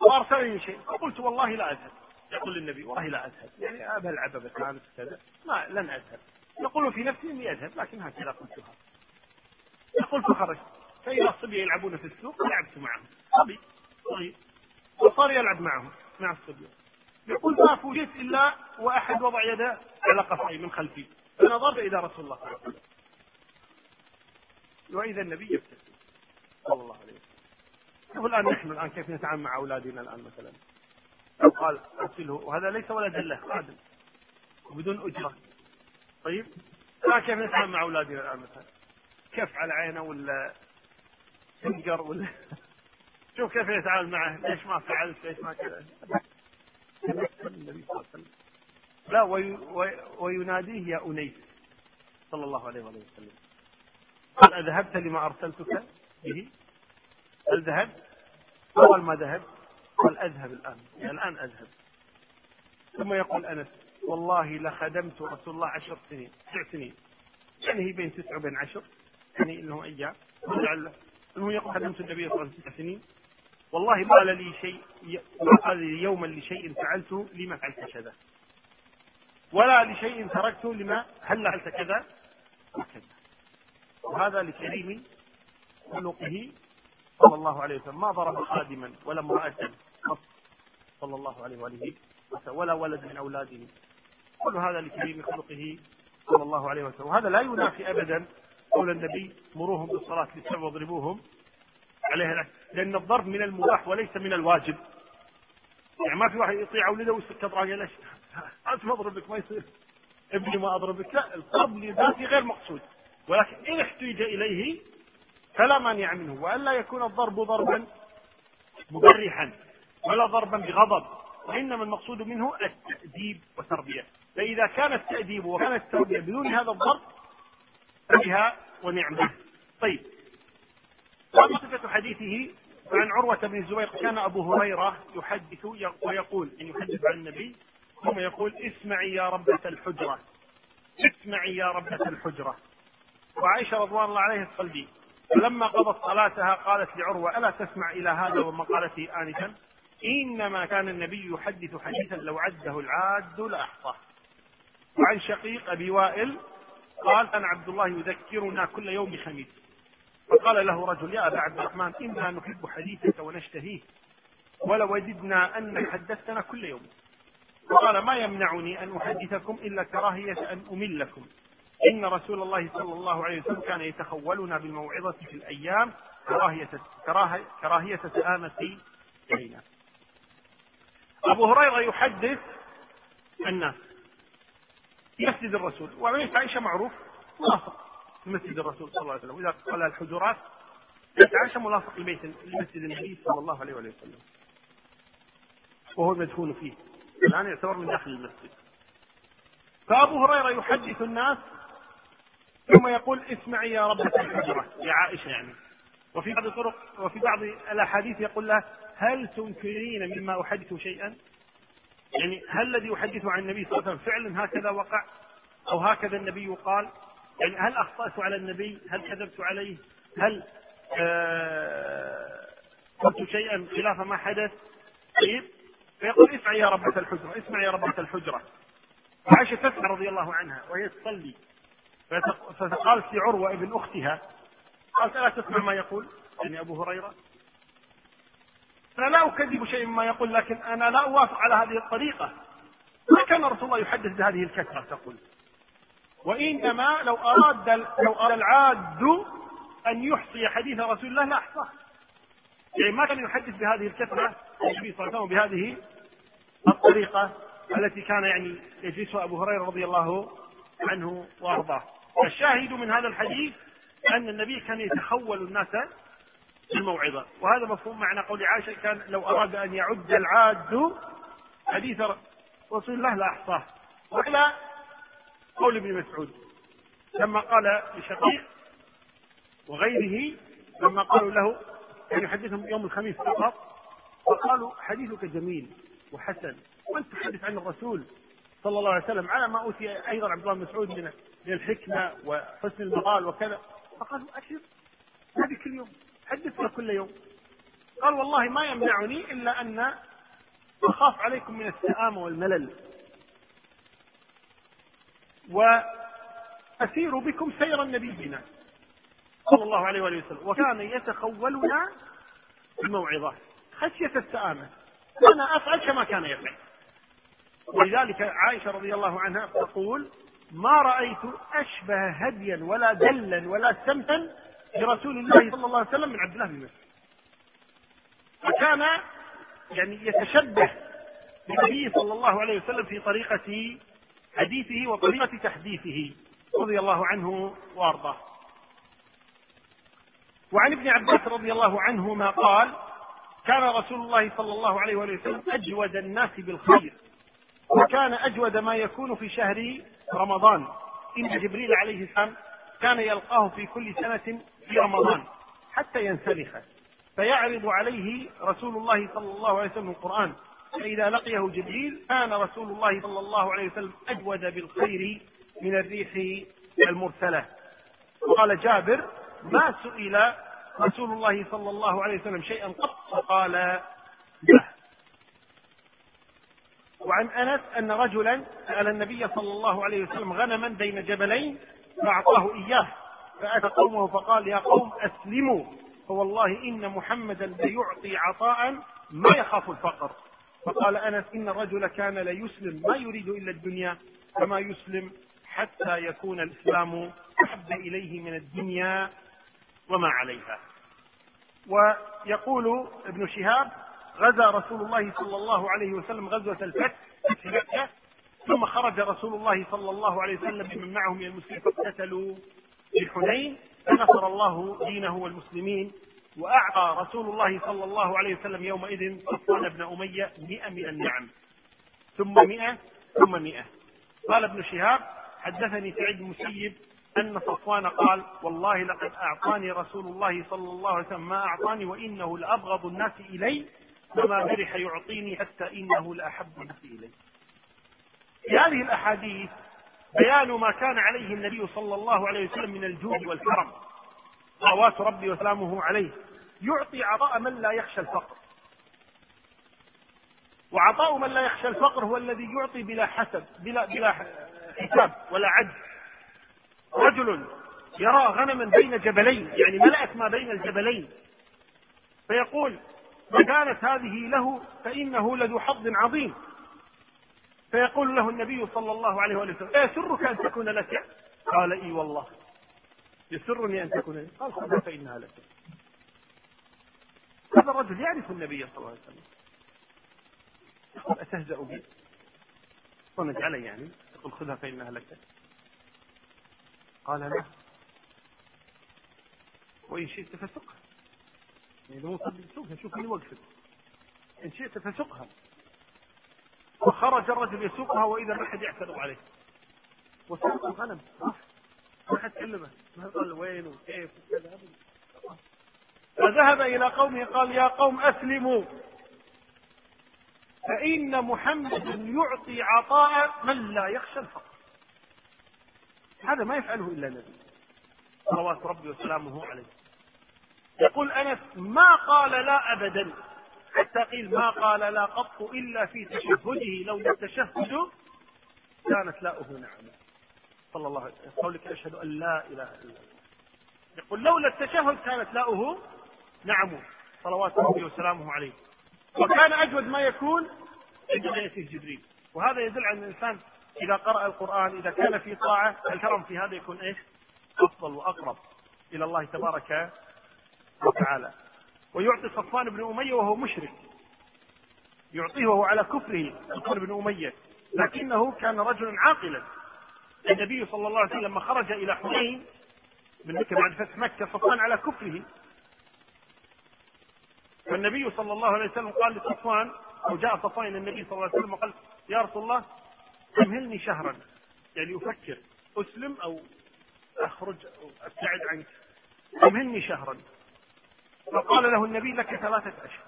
وارسلني شيء. فقلت والله لا أذهب. يقول للنبي والله لا أذهب. يعني ابى العب بس كذا. ما لن أذهب. يقول في نفسي إني أذهب لكن هكذا قلتها يقول فخرجت فإذا الصبي يلعبون في السوق لعبت معهم. صبي صغير. وصار يلعب معهم مع الصبيان يقول ما فوجئت إلا وأحد وضع يده على قفاي من خلفي. فنظرت إلى رسول الله صلى الله عليه وسلم. وإذا النبي يبتسم. صلى الله عليه وسلم. شوف الآن نحن الآن كيف نتعامل مع أولادنا الآن مثلا؟ لو قال أرسله. وهذا ليس ولدا له خادم. وبدون أجرة. طيب؟ الآن كيف نتعامل مع أولادنا الآن مثلا؟ كف على عينه ولا سنجر ولا شوف كيف يتعامل معه. ليش ما فعلت؟ ليش ما كذا؟ النبي صلى الله عليه وسلم لا وي وي ويناديه يا أنيس صلى الله عليه وسلم. قال أذهبت لما أرسلتك به؟ هل ذهبت؟ قال ما ذهبت قال أذهب الآن. يعني الآن أذهب. ثم يقول أنس والله لخدمت رسول الله عشر سنين تسع سنين. يعني هي بين تسع وبين عشر. يعني إنه أيام. انه يقول خدمت النبي صلى الله عليه وسلم تسع سنين. والله ما قال لي شيء ما قال لي يوما لشيء فعلته لما فعلت كذا. ولا لشيء تركته لما هل فعلت كذا؟ وكذا. وهذا لكريم خلقه صلى الله عليه وسلم. ما ضرب خادما ولا امرأة. صلى الله عليه وآله ولا ولد من أولاده. كل هذا لكريم خلقه صلى الله عليه وسلم. وهذا لا ينافي أبدا قول النبي مروهم بالصلاة للسبع واضربوهم. عليها لأن الضرب من المباح وليس من الواجب. يعني ما في واحد يطيع ولده ويسكت راجل ليش أنت ما أضربك ما يصير. ابني ما أضربك. لا الضرب لذاته غير مقصود. ولكن إن احتيج إليه فلا مانع منه وألا يكون الضرب ضربا مبرحا ولا ضربا بغضب وإنما المقصود منه التأديب والتربية. فإذا كان التأديب وكان التربية بدون هذا الضرب فبها ونعمة. طيب. وأما صفة حديثه فعن عروة بن الزبير كان أبو هريرة يحدث ويقول أن يحدث عن النبي ثم يقول اسمعي يا ربة الحجرة اسمعي يا ربة الحجرة. وعائشة رضوان الله عليها تصلي فلما قضت صلاتها قالت لعروة ألا تسمع إلى هذا وما قالته آنفا؟ إنما كان النبي يحدث حديثا لو عده العاد لأحصاه وعن شقيق أبي وائل قال كان عبد الله يذكرنا كل يوم خميس. فقال له رجل يا أبا عبد الرحمن إنا نحب حديثك ونشتهيه ولوددنا أنك حدثتنا كل يوم. فقال ما يمنعني أن أحدثكم إلا كراهية أن أملكم. إن رسول الله صلى الله عليه وسلم كان يتخولنا بالموعظة في الأيام كراهية كراهية, سآمة إلينا أبو هريرة يحدث الناس في مسجد الرسول وبيت عائشة معروف ملاصق في مسجد الرسول صلى الله عليه وسلم. وإذا قال الحجرات بيت عائشة ملاصق لبيت لمسجد النبي صلى الله عليه وسلم. وهو المدفون فيه. الآن يعتبر من داخل المسجد. فأبو هريرة يحدث الناس ثم يقول اسمعي يا ربة الحجرة يا عائشة يعني. وفي بعض الطرق وفي بعض الأحاديث يقول لها هل تنكرين مما أحدث شيئا؟ يعني هل الذي أحدثه عن النبي صلى الله عليه وسلم فعلا هكذا وقع؟ أو هكذا النبي قال يعني هل أخطأت على النبي؟ هل كذبت عليه؟ هل آه قلت شيئا خلاف ما حدث؟ طيب فيقول اسمع يا ربة الحجرة اسمع يا ربة الحجرة. عائشة تسمع رضي الله عنها وهي تصلي. فقالت لعروة ابن أختها قالت ألا تسمع ما يقول؟ يعني أبو هريرة. أنا لا أكذب شيء مما يقول لكن أنا لا أوافق على هذه الطريقة. ما كان رسول الله يحدث بهذه الكثرة؟ تقول. وإنما لو أراد لو أراد العاد أن يحصي حديث رسول الله لأحصاه يعني ما كان يحدث بهذه الكثرة النبي صلى الله عليه وسلم بهذه الطريقة التي كان يعني يجلسها أبو هريرة رضي الله عنه وأرضاه. الشاهد من هذا الحديث أن النبي كان يتخول الناس الموعظة وهذا مفهوم معنى قول عائشة كان لو أراد أن يعد العاد حديث رسول الله لأحصاه وإلى قول ابن مسعود لما قال لشقيق وغيره لما قالوا له أن يحدثهم يوم الخميس فقط فقالوا حديثك جميل وحسن وأنت تحدث عن الرسول صلى الله عليه وسلم على ما أوتي أيضا عبد الله بن مسعود من من الحكمة وحسن المقال وكذا. فقالوا أكثر هذه كل يوم. حدثنا كل يوم. قال والله ما يمنعني إلا أن أخاف عليكم من السآمة والملل. وأسير بكم سير النبي بنا. صلى الله عليه وآله وسلم. وكان يتخولنا الموعظة خشية السآمة أنا أفعل كما كان يفعل. ولذلك عائشة رضي الله عنها تقول ما رأيت أشبه هديا ولا دلا ولا سمتا لرسول الله صلى الله عليه وسلم من عبد الله بن مسعود. فكان يعني يتشبه بالنبي صلى الله عليه وسلم في طريقة حديثه وطريقة تحديثه رضي الله عنه وأرضاه. وعن ابن عباس رضي الله عنهما قال كان رسول الله صلى الله عليه وسلم أجود الناس بالخير وكان أجود ما يكون في شهر رمضان. إن جبريل عليه السلام كان يلقاه في كل سنة في رمضان حتى ينسلخ. فيعرض عليه رسول الله صلى الله عليه وسلم القرآن. فإذا لقيه جبريل كان رسول الله صلى الله عليه وسلم أجود بالخير من الريح المرسلة. وقال جابر ما سئل رسول الله صلى الله عليه وسلم شيئا قط. فقال له وعن أنس أن رجلا سأل النبي صلى الله عليه وسلم غنما بين جبلين فأعطاه إياه فأتى قومه فقال يا قوم أسلموا فوالله إن محمدا ليعطي عطاء ما يخاف الفقر. فقال أنس إن الرجل كان ليسلم ما يريد إلا الدنيا فما يسلم حتى يكون الإسلام أحب إليه من الدنيا وما عليها. ويقول ابن شهاب غزا رسول الله صلى الله عليه وسلم غزوة الفتح في مكة ثم خرج رسول الله صلى الله عليه وسلم بمن معه من المسلمين فاقتتلوا في حنين فنصر الله دينه والمسلمين وأعطى رسول الله صلى الله عليه وسلم يومئذ صفوان بن أمية مئة من النعم. ثم مئة ثم مئة. قال ابن شهاب حدثني سعيد المسيب أن صفوان قال والله لقد أعطاني رسول الله صلى الله عليه وسلم ما أعطاني وإنه لأبغض الناس إلي وما برح يعطيني حتى إنه لأحب الناس إلي في هذه الأحاديث بيان ما كان عليه النبي صلى الله عليه وسلم من الجود والكرم. صلوات ربي وسلامه عليه. يعطي عطاء من لا يخشى الفقر. وعطاء من لا يخشى الفقر هو الذي يعطي بلا حسب بلا بلا حساب ولا عد رجل يرى غنما بين جبلين يعني ملأت ما بين الجبلين. فيقول ما كانت هذه له فإنه لذو حظ عظيم. فيقول له النبي صلى الله عليه وسلم أيسرك أن تكون لك؟ قال إي والله. يسرني أن تكون لك؟ قال خذها فإنها لك. هذا الرجل يعرف النبي صلى الله عليه وسلم. يقول أتهزأ بي؟ صنت علي يعني؟ يقول خذها فإنها لك. قال لا. وإن شئت فسقها. يعني لو سوقها شوف من وقفك إن شئت فسقها وخرج الرجل يسوقها وإذا ما حد يعترض عليه. وسوق الغنم ما حد كلمه. ما قال وين وكيف وكذا. فذهب إلى قومه قال يا قوم أسلموا. فإن محمد يعطي عطاء من لا يخشى الفقر. هذا ما يفعله إلا النبي. صلوات ربي وسلامه عليه. يقول أنس ما قال لا أبدا. حتى قيل ما قال لا قط إلا في تشهده لولا التشهد كانت لاؤه نعمة صلى الله عليه وسلم. قولك أشهد أن لا إله إلا الله. يقول لولا التشهد كانت لاؤه نعم. صلوات ربي وسلامه عليه. وكان أجود ما يكون عندما يأتيه جبريل. وهذا يدل على أن الإنسان إذا قرأ القرآن إذا كان في طاعة الكرم في هذا يكون إيش؟ أفضل وأقرب إلى الله تبارك وتعالى. ويعطي صفوان بن أمية وهو مشرك. يعطيه وهو على كفره صفوان بن أمية. لكنه كان رجلا عاقلا. النبي صلى الله عليه وسلم لما خرج إلى حنين من مكة بعد فتح مكة صفوان على كفره. فالنبي صلى الله عليه وسلم قال لصفوان أو جاء صفوان إلى النبي صلى الله عليه وسلم وقال يا رسول الله أمهلني شهرا. يعني أفكر أسلم أو أخرج أو أبتعد عنك. أمهلني شهرا. فقال له النبي لك ثلاثة أشهر.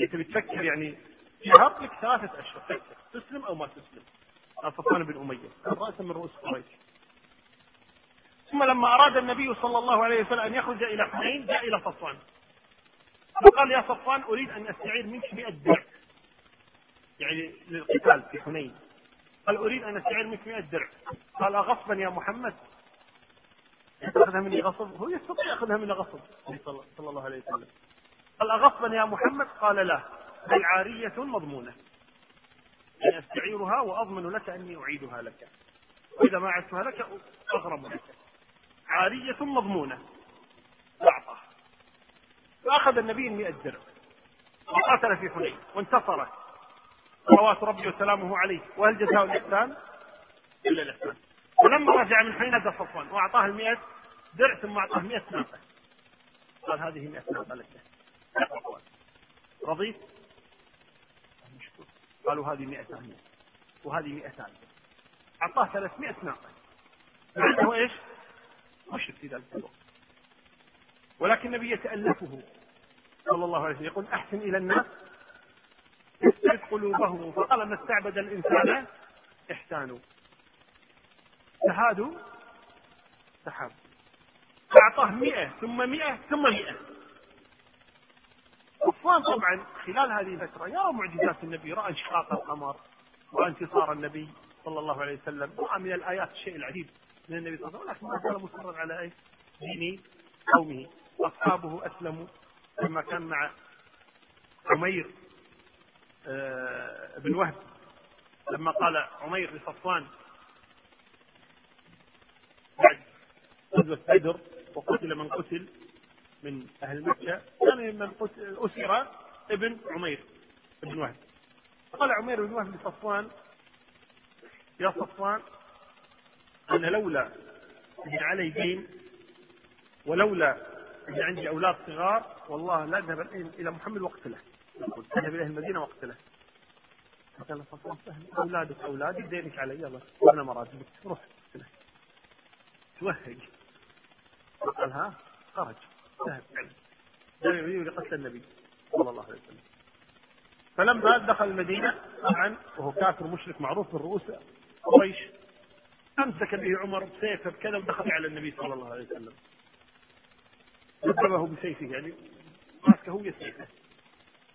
أنت بتفكر يعني شهر لك ثلاثة أشهر. تسلم أو ما تسلم؟ قال صفوان بن أمية. كان رأسا من رؤوس قريش. ثم لما أراد النبي صلى الله عليه وسلم أن يخرج إلى حنين جاء إلى صفوان. فقال يا صفوان أريد أن أستعير منك مئة درع يعني للقتال في حنين. قال أريد أن أستعير منك مئة درع قال أغصبا يا محمد؟ تأخذها مني غصب؟ هو يستطيع يأخذها مني غصب. صلى الله عليه وسلم. قال أغصبا يا محمد؟ قال لا. بل عارية مضمونة؟ أن أستعيرها وأضمن لك أني أعيدها لك. وإذا ما أعدتها لك أغرم لك. عارية مضمونة. وأعطاه فأخذ النبي المئة درع وقاتل في حنين. وانتصر. صلوات ربي وسلامه عليه. وهل جزاء الإحسان؟ إلا الإحسان. ولما رجع من هذا صفوان وأعطاه المئة درع ثم أعطاه مئة ناقة. قال هذه مئة ناقة لك. يا صفوان رضيت؟ قالوا هذه مئة ثانية. وهذه مئة ثانية. أعطاه ثلاثمائة ناقة. مع إيش؟ مشرك في ذلك الوقت. ولكن النبي يتألفه صلى الله عليه وسلم يقول أحسن إلى الناس يستعد قلوبهم. فقال ما استعبد الإنسان إحسانه. تهادوا سحاب فأعطاه مئة ثم مئة ثم مئة. صفوان طبعا خلال هذه الفترة يرى معجزات النبي رأى انشقاق القمر ورأى انتصار النبي صلى الله عليه وسلم رأى من الآيات الشيء العجيب من النبي صلى الله عليه وسلم لكن ما زال مصرا على إيش؟ دين قومه أصحابه أسلموا لما كان مع عمير آه، بن وهب. لما قال عمير لصفوان بعد غزوة بدر وقتل من قتل من أهل مكة كان من قتل أسر ابن عمير بن وهب. قال عمير بن وهب لصفوان يا صفوان أنا لولا أن علي دين ولولا اللي عندي أولاد صغار والله لا أذهب إلى محمد وأقتله. يقول أذهب إلى المدينة وأقتله. قال صفوان سهل أولادك أولادي دينك علي يلا وأنا مراتبك روح. توهج. قال ها؟ خرج. ذهب ذهب يريد لقتل النبي صلى الله عليه وسلم. فلما دخل المدينة طبعا وهو كافر مشرك معروف من رؤوس قريش أمسك به عمر بسيفة بكذا ودخل على النبي صلى الله عليه وسلم. ضربه بسيفه يعني ماسكه هو سيفه.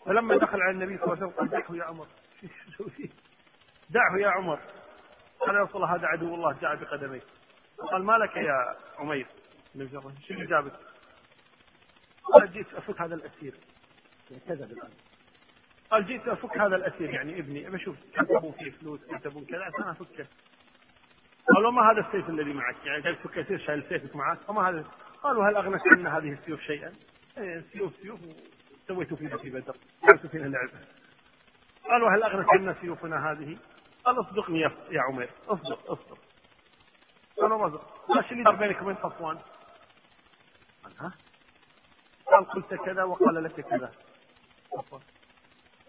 فلما دخل على النبي صلى الله عليه وسلم قال دعه يا عمر. دعه يا عمر. قال يا رسول الله هذا عدو الله جاء بقدميه. قال ما لك يا عمير؟ شو اللي جابك؟ قال جيت أفك هذا الأسير. كذب الآن. قال جيت أفك هذا الأسير يعني ابني. أبي أشوف كتبوا فيه فلوس كتبوا كذا عشان أفكه. قال وما هذا السيف الذي معك؟ يعني قال فك اسير شايل سيفك معك. وما هذا؟ قالوا هل أغنت عنا هذه السيوف شيئا؟ إيه سيوف سيوف. سويتوا فينا في بدر. جعلتوا فينا لعبة. قالوا هل أغنت عنا سيوفنا هذه؟ قال اصدقني يا عمير. اصدق اصدق. قالوا ما إيش اللي دار بينك وبين صفوان؟ قال ها؟ قال قلت كذا وقال لك كذا. صفوان.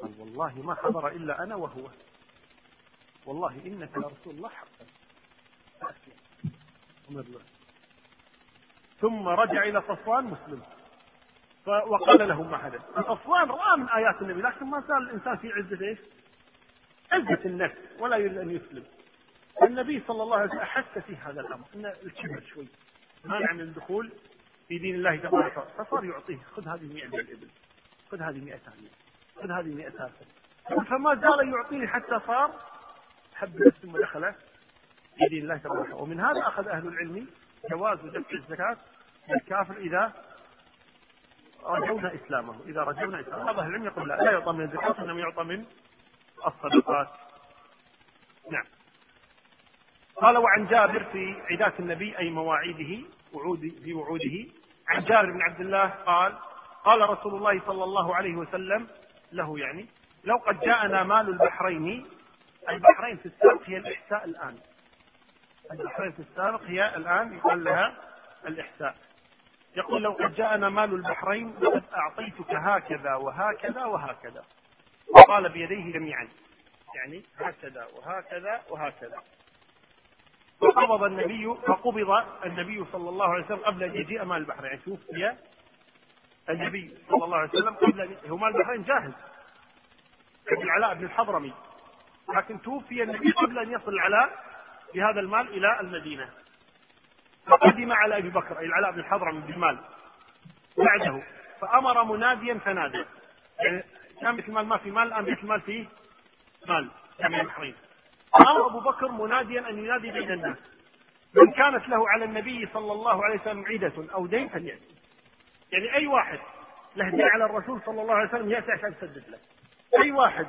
قال والله ما حضر إلا أنا وهو. والله إنك لرسول الله حقا ثم رجع إلى صفوان مسلم. وقال له ما حدث. صفوان رأى من آيات النبي لكن ما زال الإنسان في عزة إيش؟ عزة النفس ولا يريد أن يسلم. النبي صلى الله عليه وسلم أحس في هذا الأمر أن الكبر شوي مانع من الدخول في دين الله تبارك وتعالى. فصار يعطيه خذ هذه 100 من الإبل خذ هذه 100 ثانية خذ هذه 100 ثالثة. فما زال يعطيه حتى صار حب ثم دخل في دين الله تبارك وتعالى. ومن هذا أخذ أهل العلم جواز دفع الزكاة للكافر إذا رجونا إسلامه. إذا رجونا إسلامه بعض أهل العلم يقول لا لا يعطى من الزكاة إنما يعطى من الصدقات. نعم. قال وعن جابر في عداة النبي أي مواعيده وعود في وعوده. عن جابر بن عبد الله قال قال رسول الله صلى الله عليه وسلم له يعني لو قد جاءنا مال البحرين البحرين في السابق هي الإحساء الآن. البحرين في السابق هي الآن يقال لها الإحساء. يقول لو قد جاءنا مال البحرين لقد أعطيتك هكذا وهكذا وهكذا. وقال بيديه جميعا. يعني هكذا وهكذا وهكذا. فقبض النبي فقبض النبي صلى الله عليه وسلم قبل أن يجيء مال البحرين يعني توفي النبي صلى الله عليه وسلم قبل هو مال البحرين جاهز. العلاء بن الحضرمي. لكن توفي النبي قبل أن يصل العلاء بهذا المال إلى المدينة. فقدم على أبي بكر أي العلاء بن الحضرمي بالمال. بعده. فأمر مناديا فنادى. يعني كان مثل مال ما في مال الآن بيت المال فيه مال كان البحرين أمر أبو بكر مناديا أن ينادي بين الناس. من كانت له على النبي صلى الله عليه وسلم عيدة أو دين فليأتي. يعني أي واحد له دين على الرسول صلى الله عليه وسلم يأتي عشان يسدد له. أي واحد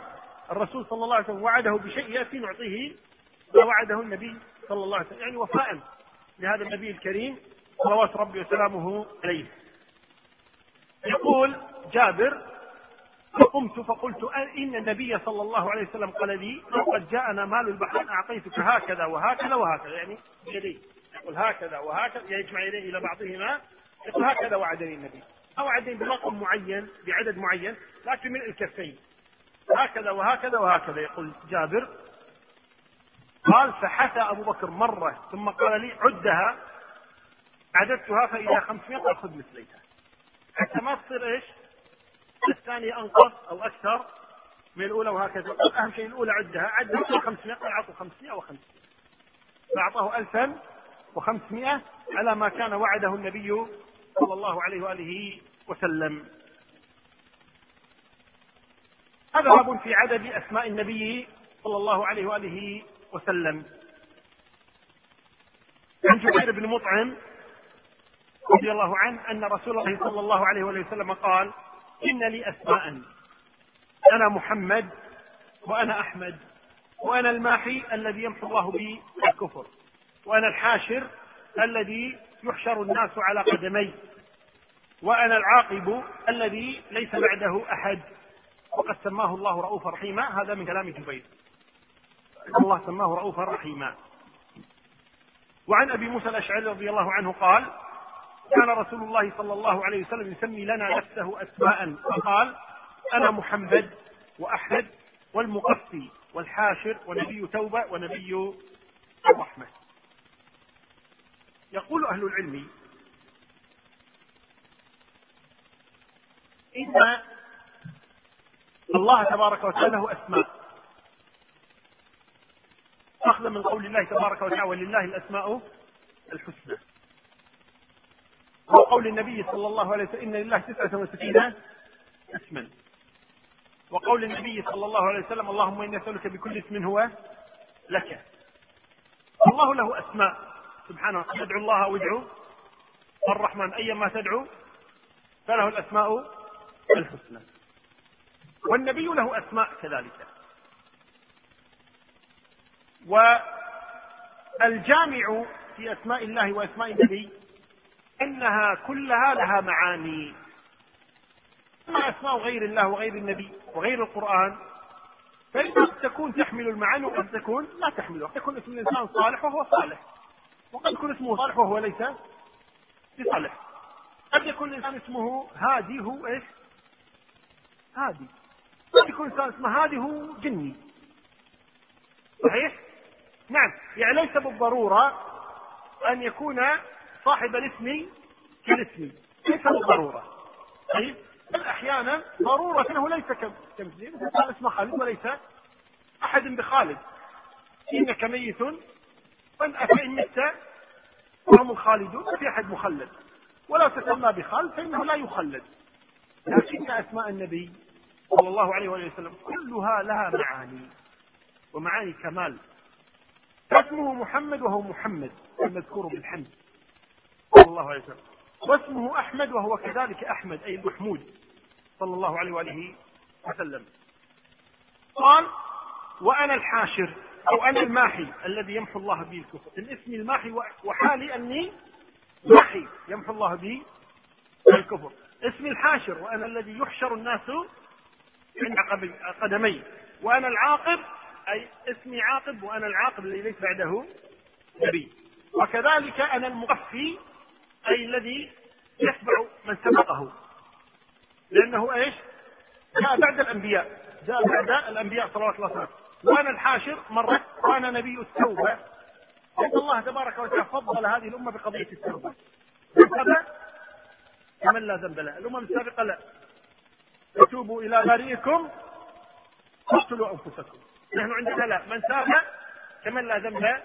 الرسول صلى الله عليه وسلم وعده بشيء يأتي نعطيه ما وعده النبي صلى الله عليه وسلم. يعني وفاء لهذا النبي الكريم صلوات ربي وسلامه عليه. يقول جابر فقمت فقلت إن النبي صلى الله عليه وسلم قال لي قد جاءنا مال البحرين أعطيتك هكذا وهكذا وهكذا. يعني بيدي يقول هكذا وهكذا. يجمع يديه إلى بعضهما يقول هكذا وعدني النبي. أو وعدني برقم معين بعدد معين لكن من الكفين. هكذا وهكذا وهكذا يقول جابر. قال فحثى أبو بكر مرة ثم قال لي عدها عددتها فإذا 500 قال خذ مثليها. حتى ما تصير إيش؟ الثانية أنقص أو أكثر من الأولى وهكذا. أهم شيء الأولى عدها. عدها 500 قال أعطوا 500 و500 فأعطاه 1500 على ما كان وعده النبي صلى الله عليه وآله وسلم. هذا باب في عدد أسماء النبي صلى الله عليه وآله وسلم. عن جبير بن مطعم رضي الله عنه أن رسول الله صلى الله عليه وآله وسلم قال إن لي أسماء. أنا محمد وأنا أحمد وأنا الماحي الذي يمحو الله بي الكفر وأنا الحاشر الذي يحشر الناس على قدمي وأنا العاقب الذي ليس بعده أحد. وقد سماه الله رؤوفا رحيما. هذا من كلام جبير. الله سماه رؤوفا رحيما. وعن أبي موسى الأشعري رضي الله عنه قال كان رسول الله صلى الله عليه وسلم يسمي لنا نفسه أسماء. فقال أنا محمد وأحمد والمقفي والحاشر ونبي توبة ونبي الرحمة. يقول أهل العلم إن الله تبارك وتعالى له أسماء. أخذ من قول الله تبارك وتعالى ولله الأسماء الحسنى. وقول النبي صلى الله عليه وسلم إن لله تسعة وستين اسما. وقول النبي صلى الله عليه وسلم اللهم إني أسألك بكل اسم هو لك. الله له أسماء. سبحانه تدعو الله أو ادعو الرحمن. أيما تدعو فله الأسماء الحسنى. والنبي له أسماء كذلك. والجامع في أسماء الله وأسماء النبي أنها كلها لها معاني. أما أسماء غير الله وغير النبي وغير القرآن. فإنها قد تكون تحمل المعاني وقد تكون لا تحملها. قد يكون اسم الإنسان صالح وهو صالح. وقد يكون اسمه صالح وهو ليس بصالح. قد يكون الإنسان اسمه هادي هو إيش؟ هادي. قد يكون الإنسان اسمه هادي هو جني. صحيح؟ نعم. يعني ليس بالضرورة أن يكون صاحب الاسم كالاسم ليس بالضرورة. طيب بل أحيانا ضرورة أنه ليس كمثله مثل اسمه خالد وليس أحد بخالد. إنك ميت فإن مت وهم الخالدون في أحد مخلد. ولو تسمى بخالد فإنه لا يخلد. لكن أسماء النبي صلى الله عليه وسلم كلها لها معاني ومعاني كمال. اسمه محمد وهو محمد المذكور بالحمد صلى الله عليه وسلم. واسمه أحمد وهو كذلك أحمد أي المحمود صلى الله عليه وآله وسلم. قال وأنا الحاشر أو أنا الماحي الذي يمحو الله به الكفر. الاسم الماحي وحالي أني ماحي يمحو الله به الكفر. اسمي الحاشر وأنا الذي يحشر الناس عند قدمي. وأنا العاقب أي اسمي عاقب وأنا العاقب الذي ليس بعده نبي. وكذلك أنا المقفي أي الذي يتبع من سبقه. لأنه إيش؟ جاء بعد الأنبياء. جاء بعد الأنبياء صلوات الله وسلامه. وأنا الحاشر مرة وأنا نبي التوبة. لأن الله تبارك وتعالى فضل هذه الأمة بقضية التوبة. من كمن لا ذنب له؟ الأمم السابقة لا. فتوبوا إلى بارئكم واقتلوا أنفسكم. نحن عندنا لا. من تاب كمن لا ذنب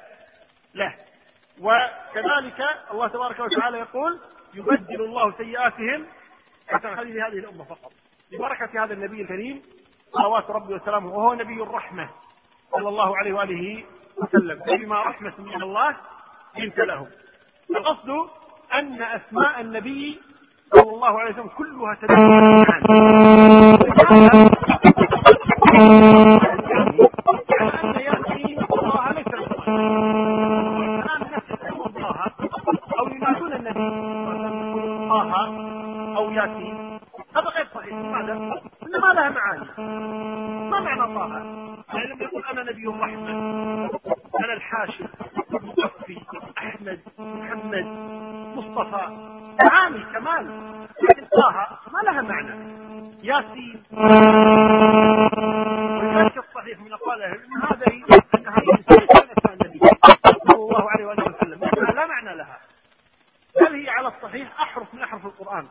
له؟ وكذلك الله تبارك وتعالى يقول يبدل الله سيئاتهم حتى هذه هذه الأمة فقط. ببركة هذا النبي الكريم صلوات ربي وسلامه وهو نبي الرحمة صلى الله عليه وآله وسلم. بما رحمة من الله لنت له القصد أن أسماء النبي صلى الله عليه وسلم كلها تدل ياتي هذا غير صحيح. لماذا؟ لأن ما لها معاني. ما معنى طه؟ يعني لما يقول أنا نبي رحمة أنا الحاشر مصطفي أحمد محمد مصطفى. معاني كمال. لكن طه ما لها معنى. ياسين ولذلك الصحيح من أقواله أن هذا أن هذه رسالة النبي صلى الله عليه وسلم لا معنى لها بل هي على الصحيح أحرف من أحرف القرآن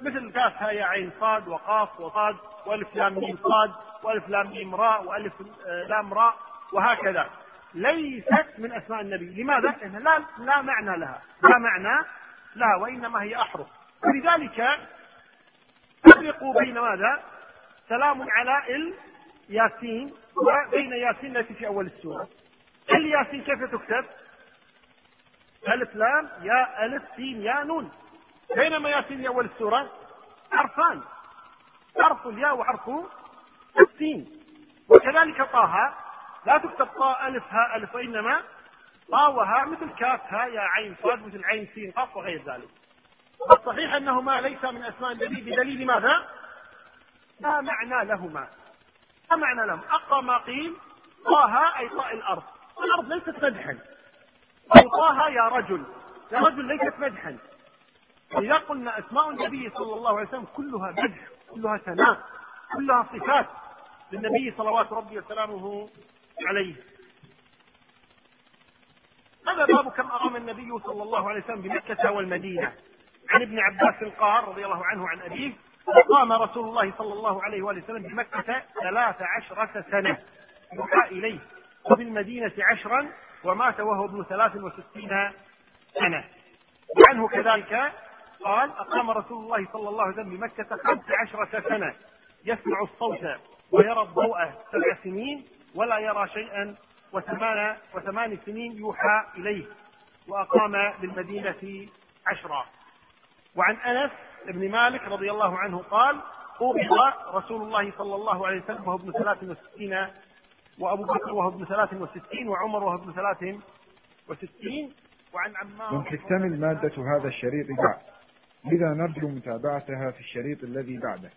مثل كاف يا عين صاد وقاف وصاد والف لام ميم صاد والف لام ميم راء وألف آه، لام راء وهكذا. ليست من أسماء النبي. لماذا؟ لأنها لا لا معنى لها. لا معنى لها وإنما هي أحرف. ولذلك فرقوا بين ماذا؟ سلام على الياسين وبين ياسين التي في أول السورة. الياسين كيف تكتب؟ ألف لام يا ألف سين يا نون. بينما ياسين في أول السورة حرفان. حرف الياء وحرف السين وكذلك طه لا تكتب طاء ألف هاء ألف وإنما طاء وهاء مثل كاف هاء يا عين صاد مثل عين سين قاف وغير ذلك. الصحيح أنهما ليس من أسماء النبي بدليل ماذا؟ لا معنى لهما. لا معنى لهم. اقوى ما قيل طه أي طاء الأرض. الأرض ليست مدحا. أو طه يا رجل. يا رجل ليست مدحا. وإذا قلنا أسماء النبي صلى الله عليه وسلم كلها مدح كلها ثناء كلها صفات للنبي صلوات ربي وسلامه عليه. هذا باب كم أقام النبي صلى الله عليه وسلم بمكة والمدينة. عن ابن عباس قال رضي الله عنه عن أبيه أقام رسول الله صلى الله عليه وآله وسلم بمكة ثلاث عشرة سنة. يوحى إليه. وفي المدينة عشرا ومات وهو ابن ثلاث وستين سنة. وعنه كذلك قال أقام رسول الله صلى الله عليه وسلم بمكة خمس عشرة سنة. يسمع الصوت. ويرى الضوء سبع سنين ولا يرى شيئا وثمان وثمان سنين يوحى إليه وأقام بالمدينة عشرا. وعن أنس بن مالك رضي الله عنه قال قبض رسول الله صلى الله عليه وسلم وهو ابن ثلاث وستين وأبو بكر وهو ابن ثلاث وستين وعمر وهو ابن ثلاث وستين وعن عمار لم تكتمل مادة هذا الشريط بعد. لذا نرجو متابعتها في الشريط الذي بعده.